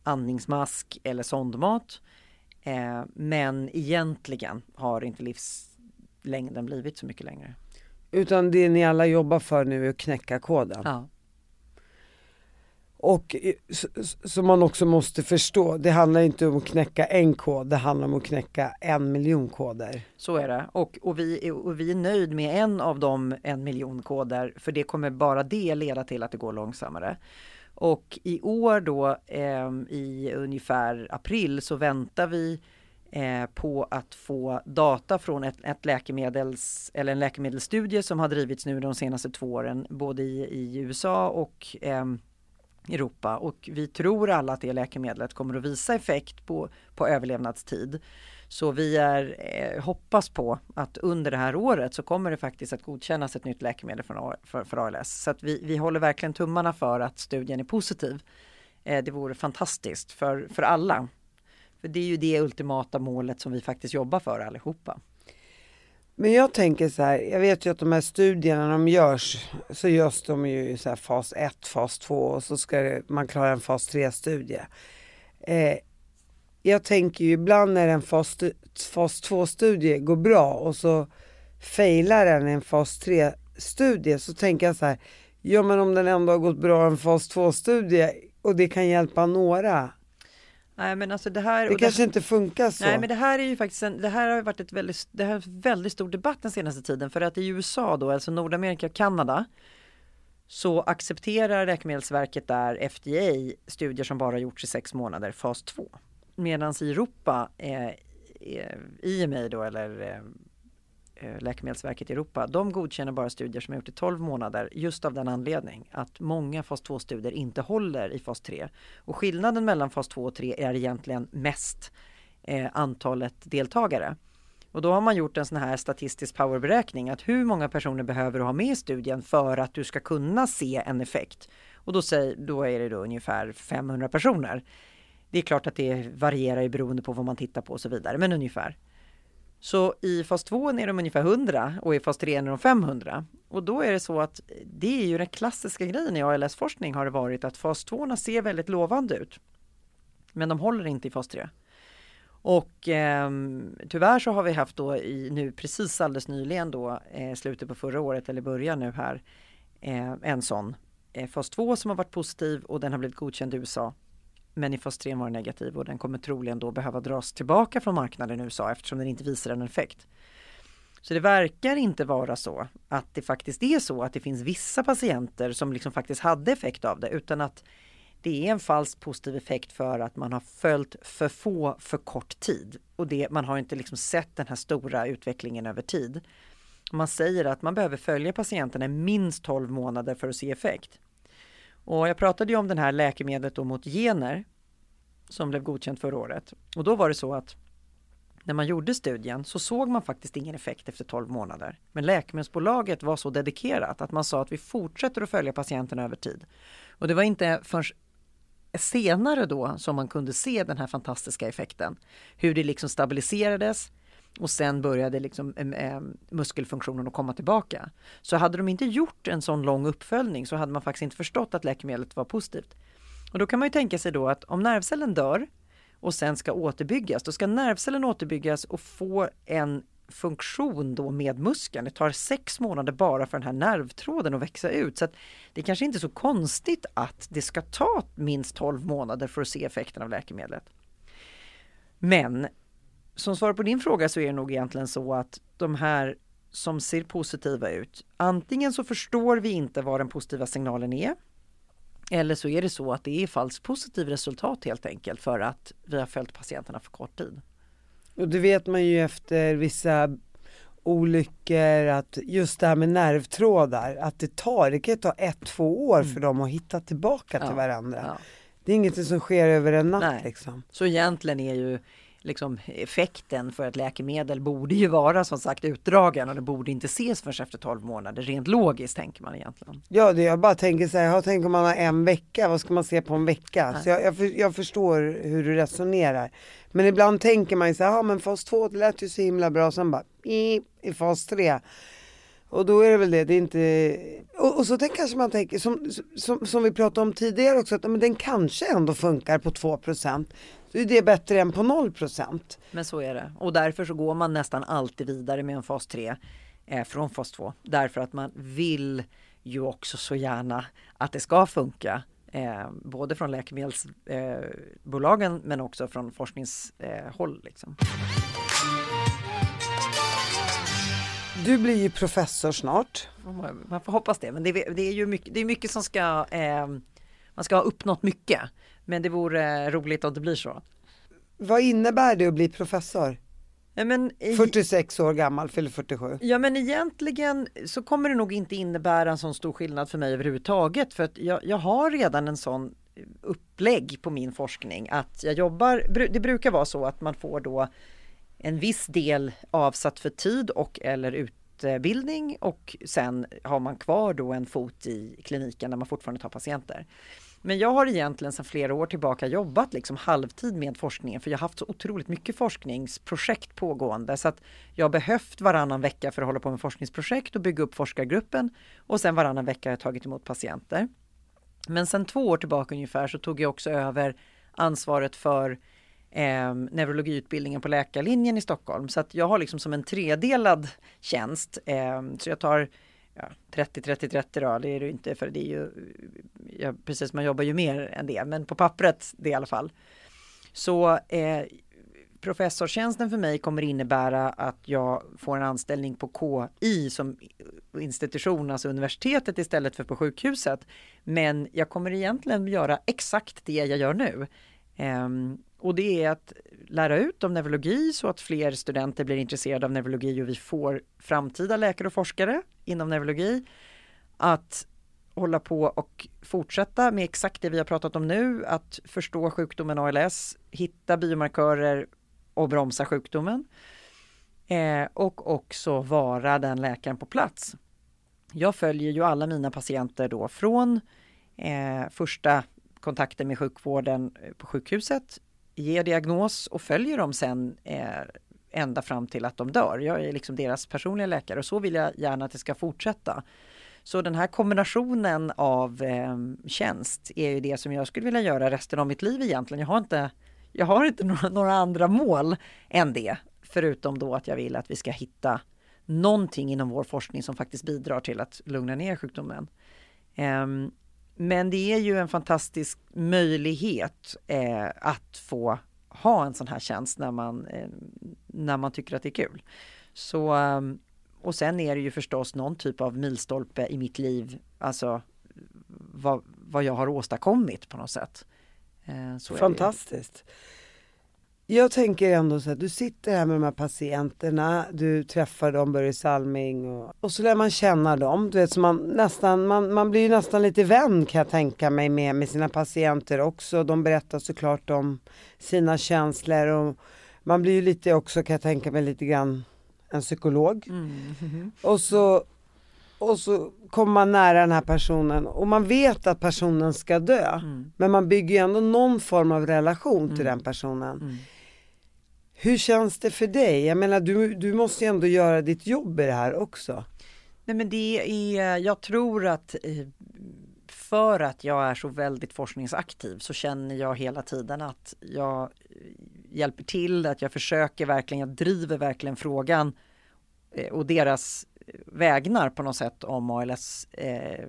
andningsmask eller sondmat. Eh, men egentligen har inte livslängden blivit så mycket längre. Utan det ni alla jobbar för nu är att knäcka koden? Ja. Och som man också måste förstå, det handlar inte om att knäcka en kod, det handlar om att knäcka en miljon koder. Så är det och, och, vi, och vi är nöjd med en av de en miljon koder för det kommer bara det leda till att det går långsammare. Och i år då eh, i ungefär april så väntar vi eh, på att få data från ett, ett, läkemedels eller en läkemedelsstudie som har drivits nu de senaste två åren både i, i USA och eh, Europa och vi tror alla att det läkemedlet kommer att visa effekt på, på överlevnadstid. Så vi är, eh, hoppas på att under det här året så kommer det faktiskt att godkännas ett nytt läkemedel för, för, för ALS. Så att vi, vi håller verkligen tummarna för att studien är positiv. Eh, det vore fantastiskt för, för alla. För det är ju det ultimata målet som vi faktiskt jobbar för allihopa. Men jag tänker så här, jag vet ju att de här studierna de görs, så görs de ju i så här fas 1, fas 2 och så ska man klara en fas 3-studie. Eh, jag tänker ju ibland när en fas, fas 2-studie går bra och så failar den en fas 3-studie så tänker jag så här, ja men om den ändå har gått bra en fas 2-studie och det kan hjälpa några, Nej, men alltså det här, det kanske det, inte funkar så. Nej men det här är ju faktiskt en, det här har varit ett väldigt, det här är väldigt stor debatt den senaste tiden för att i USA då, alltså Nordamerika och Kanada så accepterar Läkemedelsverket där FDA studier som bara gjorts i sex månader, fas 2. Medan i Europa, eh, eh, IMA då eller Eh, Eh, Läkemedelsverket i Europa, de godkänner bara studier som är gjort i 12 månader just av den anledning att många fas 2-studier inte håller i fas 3. Och skillnaden mellan fas 2 och 3 är egentligen mest eh, antalet deltagare. Och då har man gjort en sån här statistisk powerberäkning att hur många personer behöver du ha med i studien för att du ska kunna se en effekt. Och då, säger, då är det då ungefär 500 personer. Det är klart att det varierar beroende på vad man tittar på och så vidare, men ungefär. Så i fas 2 är de ungefär 100 och i fas 3 är de 500. Och då är det så att det är ju den klassiska grejen i ALS-forskning har det varit att fas 2 ser väldigt lovande ut. Men de håller inte i fas 3. Och eh, tyvärr så har vi haft då i nu precis alldeles nyligen då eh, slutet på förra året eller början nu här eh, en sån eh, fas 2 som har varit positiv och den har blivit godkänd i USA men i fas 3 var negativ och den kommer troligen då behöva dras tillbaka från marknaden i USA eftersom den inte visar en effekt. Så det verkar inte vara så att det faktiskt är så att det finns vissa patienter som liksom faktiskt hade effekt av det utan att det är en falsk positiv effekt för att man har följt för få för kort tid och det, man har inte liksom sett den här stora utvecklingen över tid. Man säger att man behöver följa patienterna i minst 12 månader för att se effekt. Och jag pratade ju om det här läkemedlet då mot gener som blev godkänt förra året. Och då var det så att när man gjorde studien så såg man faktiskt ingen effekt efter 12 månader. Men läkemedelsbolaget var så dedikerat att man sa att vi fortsätter att följa patienterna över tid. Och det var inte förrän senare då som man kunde se den här fantastiska effekten. Hur det liksom stabiliserades, och sen började liksom, eh, eh, muskelfunktionen att komma tillbaka. Så hade de inte gjort en sån lång uppföljning så hade man faktiskt inte förstått att läkemedlet var positivt. Och då kan man ju tänka sig då att om nervcellen dör och sen ska återbyggas, då ska nervcellen återbyggas och få en funktion då med muskeln. Det tar sex månader bara för den här nervtråden att växa ut. Så att det kanske inte är så konstigt att det ska ta minst 12 månader för att se effekten av läkemedlet. Men som svar på din fråga så är det nog egentligen så att de här som ser positiva ut, antingen så förstår vi inte vad den positiva signalen är eller så är det så att det är falskt positivt resultat helt enkelt för att vi har följt patienterna för kort tid. Och det vet man ju efter vissa olyckor att just det här med nervtrådar att det tar, det kan ta ett, två år mm. för dem att hitta tillbaka till varandra. Ja. Det är inget som sker över en natt Nej. liksom. Så egentligen är ju liksom, effekten för ett läkemedel borde ju vara som sagt utdragen och det borde inte ses förrän efter 12 månader. Rent logiskt tänker man egentligen. Ja, det jag bara tänker så här, jag tänker om man har en vecka, vad ska man se på en vecka? Så jag, jag, jag, förstår hur du resonerar. Men ibland tänker man ju så här, ja men fas 2 det lät ju så himla bra, sen bara i, i fas 3 och då är det väl det, det är inte... Och, och så tänk, kanske man tänker, som, som, som vi pratade om tidigare också, att men den kanske ändå funkar på 2% så är det bättre än på 0%. Men så är det. Och därför så går man nästan alltid vidare med en fas 3 eh, från fas 2. Därför att man vill ju också så gärna att det ska funka. Eh, både från läkemedelsbolagen eh, men också från forskningshåll. Eh, liksom. Du blir ju professor snart. Man får hoppas det, men det, det är ju mycket, det är mycket som ska, eh, man ska ha uppnått mycket. Men det vore roligt om det blir så. Vad innebär det att bli professor? Ja, men, 46 år gammal, fyller 47. Ja men egentligen så kommer det nog inte innebära en sån stor skillnad för mig överhuvudtaget. För att jag, jag har redan en sån upplägg på min forskning att jag jobbar, det brukar vara så att man får då en viss del avsatt för tid och eller utbildning och sen har man kvar då en fot i kliniken där man fortfarande tar patienter. Men jag har egentligen sedan flera år tillbaka jobbat liksom halvtid med forskningen för jag har haft så otroligt mycket forskningsprojekt pågående så att jag har behövt varannan vecka för att hålla på med forskningsprojekt och bygga upp forskargruppen och sen varannan vecka har jag tagit emot patienter. Men sedan två år tillbaka ungefär så tog jag också över ansvaret för eh, neurologiutbildningen på läkarlinjen i Stockholm. Så att jag har liksom som en tredelad tjänst. Eh, så jag tar ja, 30, 30, 30 då, det är det inte för det är ju, ja, precis man jobbar ju mer än det, men på pappret det i alla fall. Så eh, professorstjänsten för mig kommer innebära att jag får en anställning på KI som institution, alltså universitetet istället för på sjukhuset. Men jag kommer egentligen göra exakt det jag gör nu. Um, och det är att lära ut om neurologi så att fler studenter blir intresserade av neurologi och vi får framtida läkare och forskare inom neurologi. Att hålla på och fortsätta med exakt det vi har pratat om nu, att förstå sjukdomen ALS, hitta biomarkörer och bromsa sjukdomen. Eh, och också vara den läkaren på plats. Jag följer ju alla mina patienter då från eh, första kontakten med sjukvården eh, på sjukhuset ger diagnos och följer dem sen eh, ända fram till att de dör. Jag är liksom deras personliga läkare och så vill jag gärna att det ska fortsätta. Så den här kombinationen av eh, tjänst är ju det som jag skulle vilja göra resten av mitt liv egentligen. Jag har inte, jag har inte några, några andra mål än det. Förutom då att jag vill att vi ska hitta någonting inom vår forskning som faktiskt bidrar till att lugna ner sjukdomen. Um, men det är ju en fantastisk möjlighet eh, att få ha en sån här tjänst när man, eh, när man tycker att det är kul. Så, eh, och sen är det ju förstås någon typ av milstolpe i mitt liv, alltså vad, vad jag har åstadkommit på något sätt. Eh, Fantastiskt. Jag tänker ändå så att du sitter här med de här patienterna, du träffar dem, Börje Salming och, och så lär man känna dem. Du vet, så man, nästan, man, man blir nästan lite vän kan jag tänka mig med, med sina patienter också. De berättar såklart om sina känslor och man blir ju lite också kan jag tänka mig lite grann en psykolog. Mm. Och så och så kommer man nära den här personen och man vet att personen ska dö. Mm. Men man bygger ju ändå någon form av relation till mm. den personen. Hur känns det för dig? Jag menar du, du måste ju ändå göra ditt jobb i det här också. Nej men det är, jag tror att för att jag är så väldigt forskningsaktiv så känner jag hela tiden att jag hjälper till, att jag försöker verkligen, jag driver verkligen frågan eh, och deras vägnar på något sätt om ALS eh,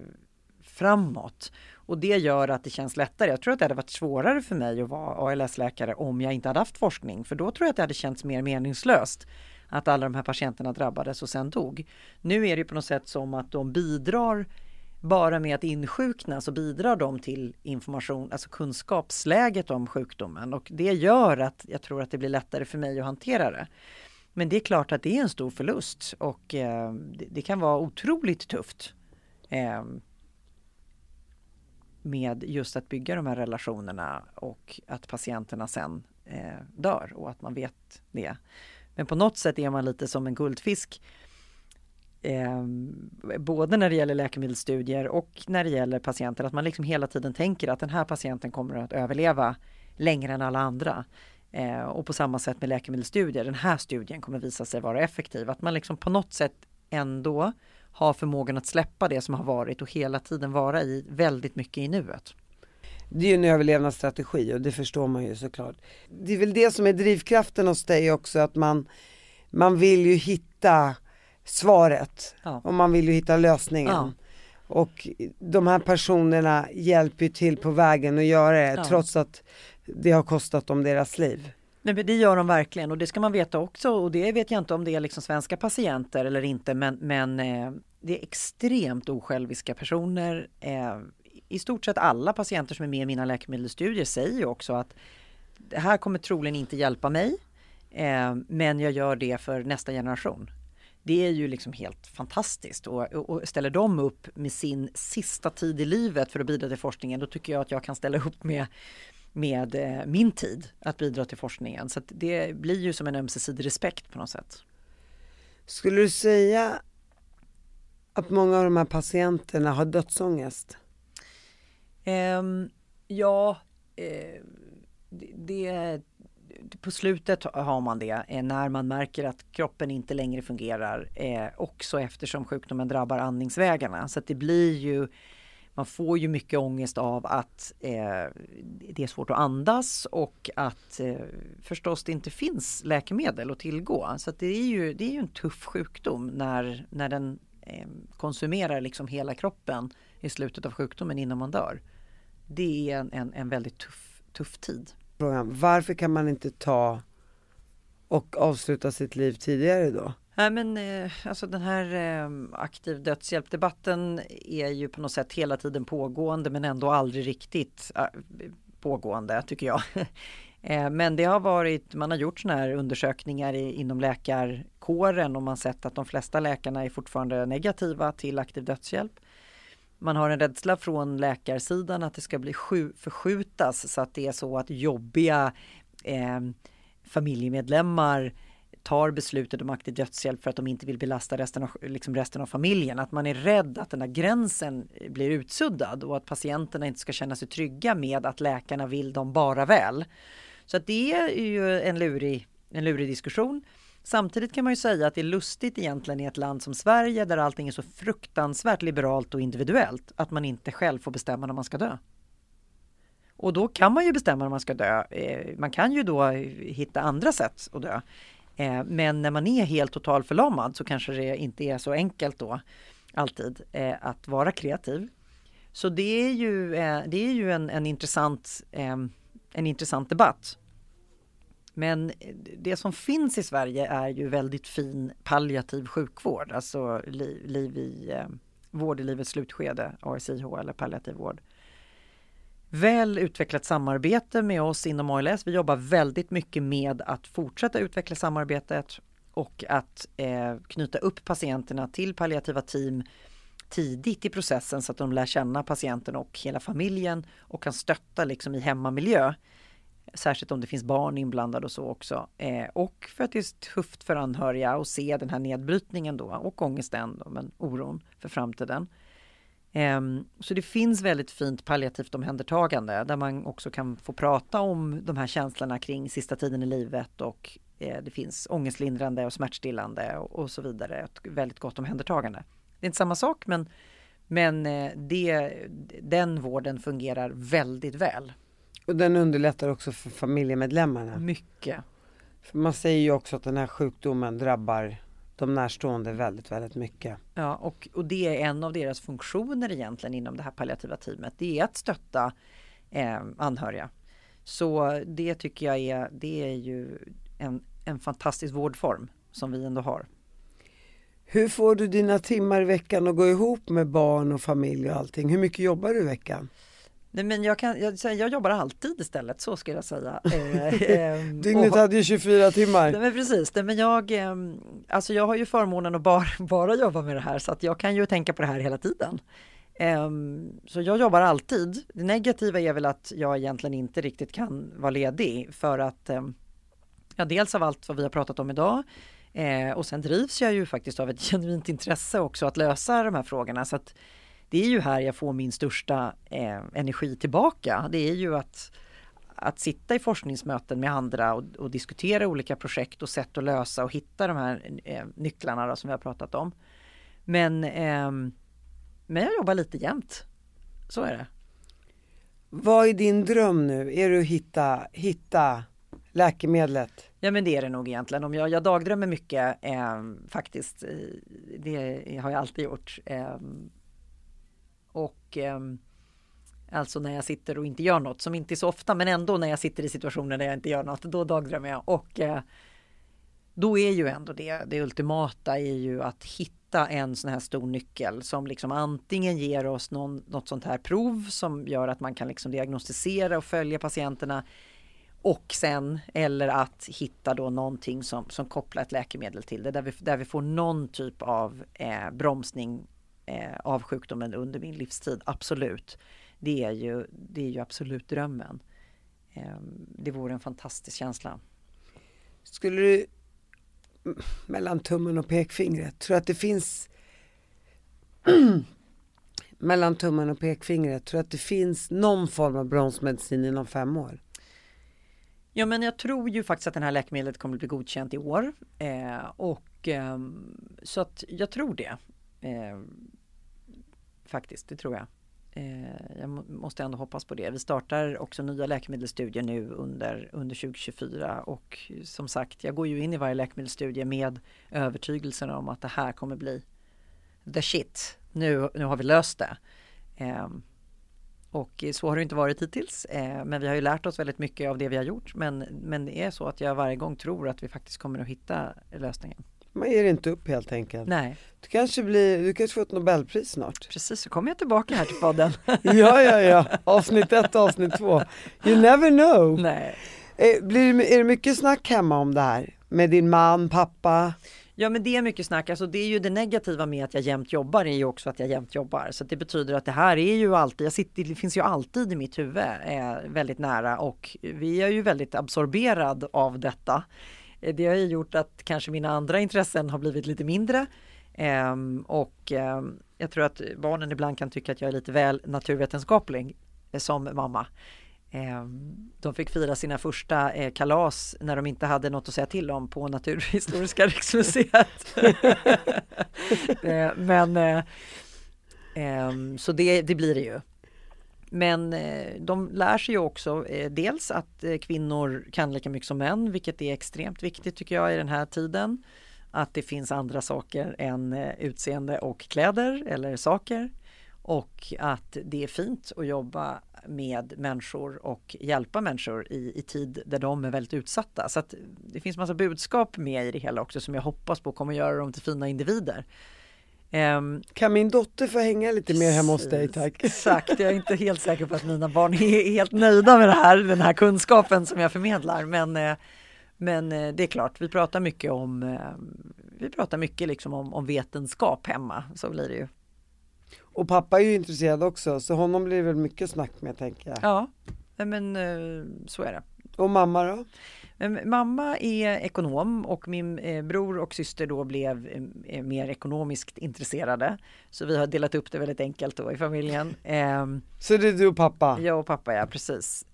framåt. Och det gör att det känns lättare. Jag tror att det hade varit svårare för mig att vara ALS-läkare om jag inte hade haft forskning. För då tror jag att det hade känts mer meningslöst att alla de här patienterna drabbades och sen dog. Nu är det på något sätt som att de bidrar bara med att insjukna så bidrar de till information, alltså kunskapsläget om sjukdomen och det gör att jag tror att det blir lättare för mig att hantera det. Men det är klart att det är en stor förlust och eh, det, det, kan vara otroligt tufft. Eh, med just att bygga de här relationerna och att patienterna sen eh, dör och att man vet det. Men på något sätt är man lite som en guldfisk. Eh, både när det gäller läkemedelsstudier och när det gäller patienter, att man liksom hela tiden tänker att den här patienten kommer att överleva längre än alla andra. Eh, och på samma sätt med läkemedelsstudier, den här studien kommer visa sig vara effektiv. Att man liksom på något sätt ändå har förmågan att släppa det som har varit och hela tiden vara i väldigt mycket i nuet. Det är ju en överlevnadsstrategi och det förstår man ju såklart. Det är väl det som är drivkraften hos dig också att man, man vill ju hitta svaret ja. och man vill ju hitta lösningen. Ja. Och de här personerna hjälper ju till på vägen att göra det ja. trots att det har kostat dem deras liv. Nej, men det gör de verkligen och det ska man veta också och det vet jag inte om det är liksom svenska patienter eller inte men, men eh, det är extremt osjälviska personer. Eh, I stort sett alla patienter som är med i mina läkemedelsstudier säger ju också att det här kommer troligen inte hjälpa mig eh, men jag gör det för nästa generation. Det är ju liksom helt fantastiskt och, och, ställer de upp med sin sista tid i livet för att bidra till forskningen då tycker jag att jag kan ställa upp med med eh, min tid att bidra till forskningen. Så det blir ju som en ömsesidig respekt på något sätt. Skulle du säga att många av de här patienterna har dödsångest? Um, ja, eh, det, det, på slutet har man det eh, när man märker att kroppen inte längre fungerar eh, också eftersom sjukdomen drabbar andningsvägarna. Så att det blir ju man får ju mycket ångest av att eh, det är svårt att andas och att eh, förstås det inte finns läkemedel att tillgå. Så att det, är ju, det är ju en tuff sjukdom när, när den eh, konsumerar liksom hela kroppen i slutet av sjukdomen innan man dör. Det är en, en, en väldigt tuff, tuff tid. Varför kan man inte ta och avsluta sitt liv tidigare då? Nej men eh, alltså den här eh, aktiv dödshjälpdebatten är ju på något sätt hela tiden pågående men ändå aldrig riktigt eh, pågående tycker jag. men det har varit, man har gjort sådana här undersökningar inom läkarkåren och man sett att de flesta läkarna är fortfarande negativa till aktiv dödshjälp. Man har en rädsla från läkarsidan att det ska bli förskjutas så att det är så att jobbiga eh, familjemedlemmar tar beslutet om aktiv dödshjälp för att de inte vill belasta resten av, liksom resten av familjen. Att man är rädd att den där gränsen blir utsuddad och att patienterna inte ska känna sig trygga med att läkarna vill dem bara väl. Så att det är ju en lurig, en lurig diskussion. Samtidigt kan man ju säga att det är lustigt egentligen i ett land som Sverige där allting är så fruktansvärt liberalt och individuellt att man inte själv får bestämma när man ska dö. Och då kan man ju bestämma när man ska dö. Eh, man kan ju då hitta andra sätt att dö. Eh, men när man är helt totalförlamad så kanske det inte är så enkelt då alltid eh, att vara kreativ. Så det är ju, eh, det är ju en, en, intressant, eh, en intressant debatt. Men eh, det som finns i Sverige är ju väldigt fin palliativ sjukvård, alltså liv, liv i eh, vård i livets slutskede, ASIH eller palliativ vård väl utvecklat samarbete med oss inom ALS. Vi jobbar väldigt mycket med att fortsätta utveckla samarbetet och att eh, knyta upp patienterna till palliativa team tidigt i processen så att de lär känna patienten och hela familjen och kan stötta liksom i hemmamiljö. Särskilt om det finns barn inblandade och så också. Eh, och för att det är tufft för anhöriga att se den här nedbrytningen då och ångesten, då, men oron för framtiden. Ehm, så det finns väldigt fint palliativt omhändertagande där man också kan få prata om de här känslorna kring sista tiden i livet och eh, det finns ångestlindrande och smärtstillande och så vidare. Ett väldigt gott omhändertagande. Det är inte samma sak men, men eh, det, den vården fungerar väldigt väl. Och den underlättar också för familjemedlemmarna? Mycket. För man säger ju också att den här sjukdomen drabbar de närstående väldigt, väldigt mycket. Ja, och, och det är en av deras funktioner egentligen inom det här palliativa teamet. Det är att stötta eh, anhöriga. Så det tycker jag är, det är ju en, en fantastisk vårdform som vi ändå har. Hur får du dina timmar i veckan att gå ihop med barn och familj och allting? Hur mycket jobbar du i veckan? Nej, men jag, kan, jag, jag jobbar alltid istället, så ska jag säga. Eh, ehm, Dygnet hade ju 24 timmar. Nej, men precis, nej, men jag, ehm, alltså jag har ju förmånen att bara, bara jobba med det här så att jag kan ju tänka på det här hela tiden. Um, så jag jobbar alltid. Det negativa är väl att jag egentligen inte riktigt kan vara ledig för att ja, dels av allt vad vi har pratat om idag eh, och sen drivs jag ju faktiskt av ett genuint intresse också att lösa de här frågorna så att det är ju här jag får min största eh, energi tillbaka. Det är ju att, att sitta i forskningsmöten med andra och, och diskutera olika projekt och sätt att lösa och hitta de här eh, nycklarna då, som vi har pratat om. Men, eh, men jag jobbar lite jämt. Så är det. Vad är din dröm nu? Är det att hitta, hitta läkemedlet? Ja men det är det nog egentligen. Om jag, jag dagdrömmer mycket eh, faktiskt. Det har jag alltid gjort. Eh, och ehm, alltså när jag sitter och inte gör något, som inte är så ofta, men ändå när jag sitter i situationer där jag inte gör något, då dagdrömmer jag. Och eh, då är ju ändå det, det ultimata är ju att hitta en sån här stor nyckel som liksom antingen ger oss någon, något sånt här prov som gör att man kan liksom diagnostisera och följa patienterna och sen eller att hitta då någonting som, som kopplar ett läkemedel till det där vi, där vi får någon typ av eh, bromsning eh, av sjukdomen under min livstid. Absolut. Det är ju, det är ju absolut drömmen. Eh, det vore en fantastisk känsla. Skulle du mellan tummen och pekfingret, tror att det finns mellan tummen och pekfingret, tror att det finns någon form av bromsmedicin inom fem år? Ja men jag tror ju faktiskt att det här läkemedlet kommer att bli godkänt i år. Eh, och eh, så att jag tror det. Eh, faktiskt, det tror jag. Eh, jag måste ändå hoppas på det. Vi startar också nya läkemedelsstudier nu under, under 2024 och som sagt, jag går ju in i varje läkemedelsstudie med övertygelsen om att det här kommer bli the shit. Nu, nu har vi löst det. Eh, och så har det inte varit hittills. Eh, men vi har ju lärt oss väldigt mycket av det vi har gjort. Men, men det är så att jag varje gång tror att vi faktiskt kommer att hitta lösningen. Man ger inte upp helt enkelt. Nej. Du kanske, blir, du kanske får ett Nobelpris snart. Precis, så kommer jag tillbaka här till podden. ja, ja, ja. Avsnitt ett och avsnitt två. You never know. Nej. Eh, blir, är det mycket snack hemma om det här? Med din man, pappa? Ja men det är mycket snack, alltså det är ju det negativa med att jag jämt jobbar är ju också att jag jämt jobbar. Så det betyder att det här är ju alltid, jag sitter, det finns ju alltid i mitt huvud eh, väldigt nära och vi är ju väldigt absorberad av detta. Eh, det har ju gjort att kanske mina andra intressen har blivit lite mindre. Ehm, och ehm, jag tror att barnen ibland kan tycka att jag är lite väl naturvetenskaplig eh, som mamma. Ehm, de fick fira sina första eh, kalas när de inte hade något att säga till om på Naturhistoriska riksmuseet. Men så det, det, blir det ju. Men eh, de lär sig ju också eh, dels att eh, kvinnor kan lika mycket som män, vilket är extremt viktigt tycker jag i den här tiden. Att det finns andra saker än utseende och kläder eller saker och att det är fint att jobba med människor och hjälpa människor i, i tid där de är väldigt utsatta. Så att det finns massa budskap med i det hela också som jag hoppas på kommer göra dem till fina individer. Um, kan min dotter få hänga lite mer hemma hos dig tack? Exakt, jag är inte helt säker på att mina barn är helt nöjda med det här, den här kunskapen som jag förmedlar. Men, eh, men eh, det är klart, vi pratar mycket om eh, vi pratar mycket liksom om, om vetenskap hemma, så blir det ju. Och pappa är ju intresserad också så honom blir det väl mycket snack med tänker jag. Ja, men så är det. Och mamma då? Mamma är ekonom och min eh, bror och syster då blev eh, mer ekonomiskt intresserade. Så vi har delat upp det väldigt enkelt då i familjen. Ehm, så det är du och pappa? Jag och pappa ja, precis.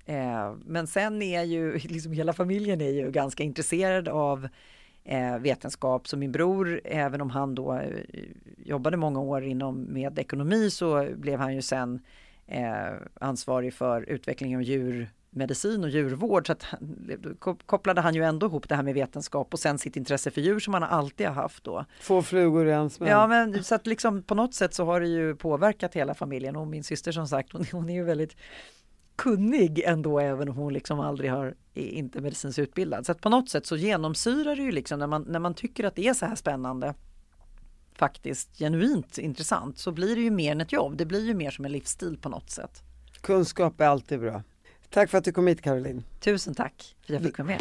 Men sen är ju liksom hela familjen är ju ganska intresserad av eh, vetenskap. Så min bror, även om han då eh, jobbade många år inom med ekonomi så blev han ju sen eh, ansvarig för utveckling av djur medicin och djurvård så att då kopplade han ju ändå ihop det här med vetenskap och sen sitt intresse för djur som han alltid har haft då. Två flugor i en smäll. Ja men så att liksom på något sätt så har det ju påverkat hela familjen och min syster som sagt hon, hon är ju väldigt kunnig ändå även om hon liksom aldrig har, är inte medicinskt utbildad. Så att på något sätt så genomsyrar det ju liksom när man, när man tycker att det är så här spännande faktiskt genuint intressant så blir det ju mer än ett jobb. Det blir ju mer som en livsstil på något sätt. Kunskap är alltid bra. Tack för att du kom hit Caroline. Tusen tack för att jag fick vara med.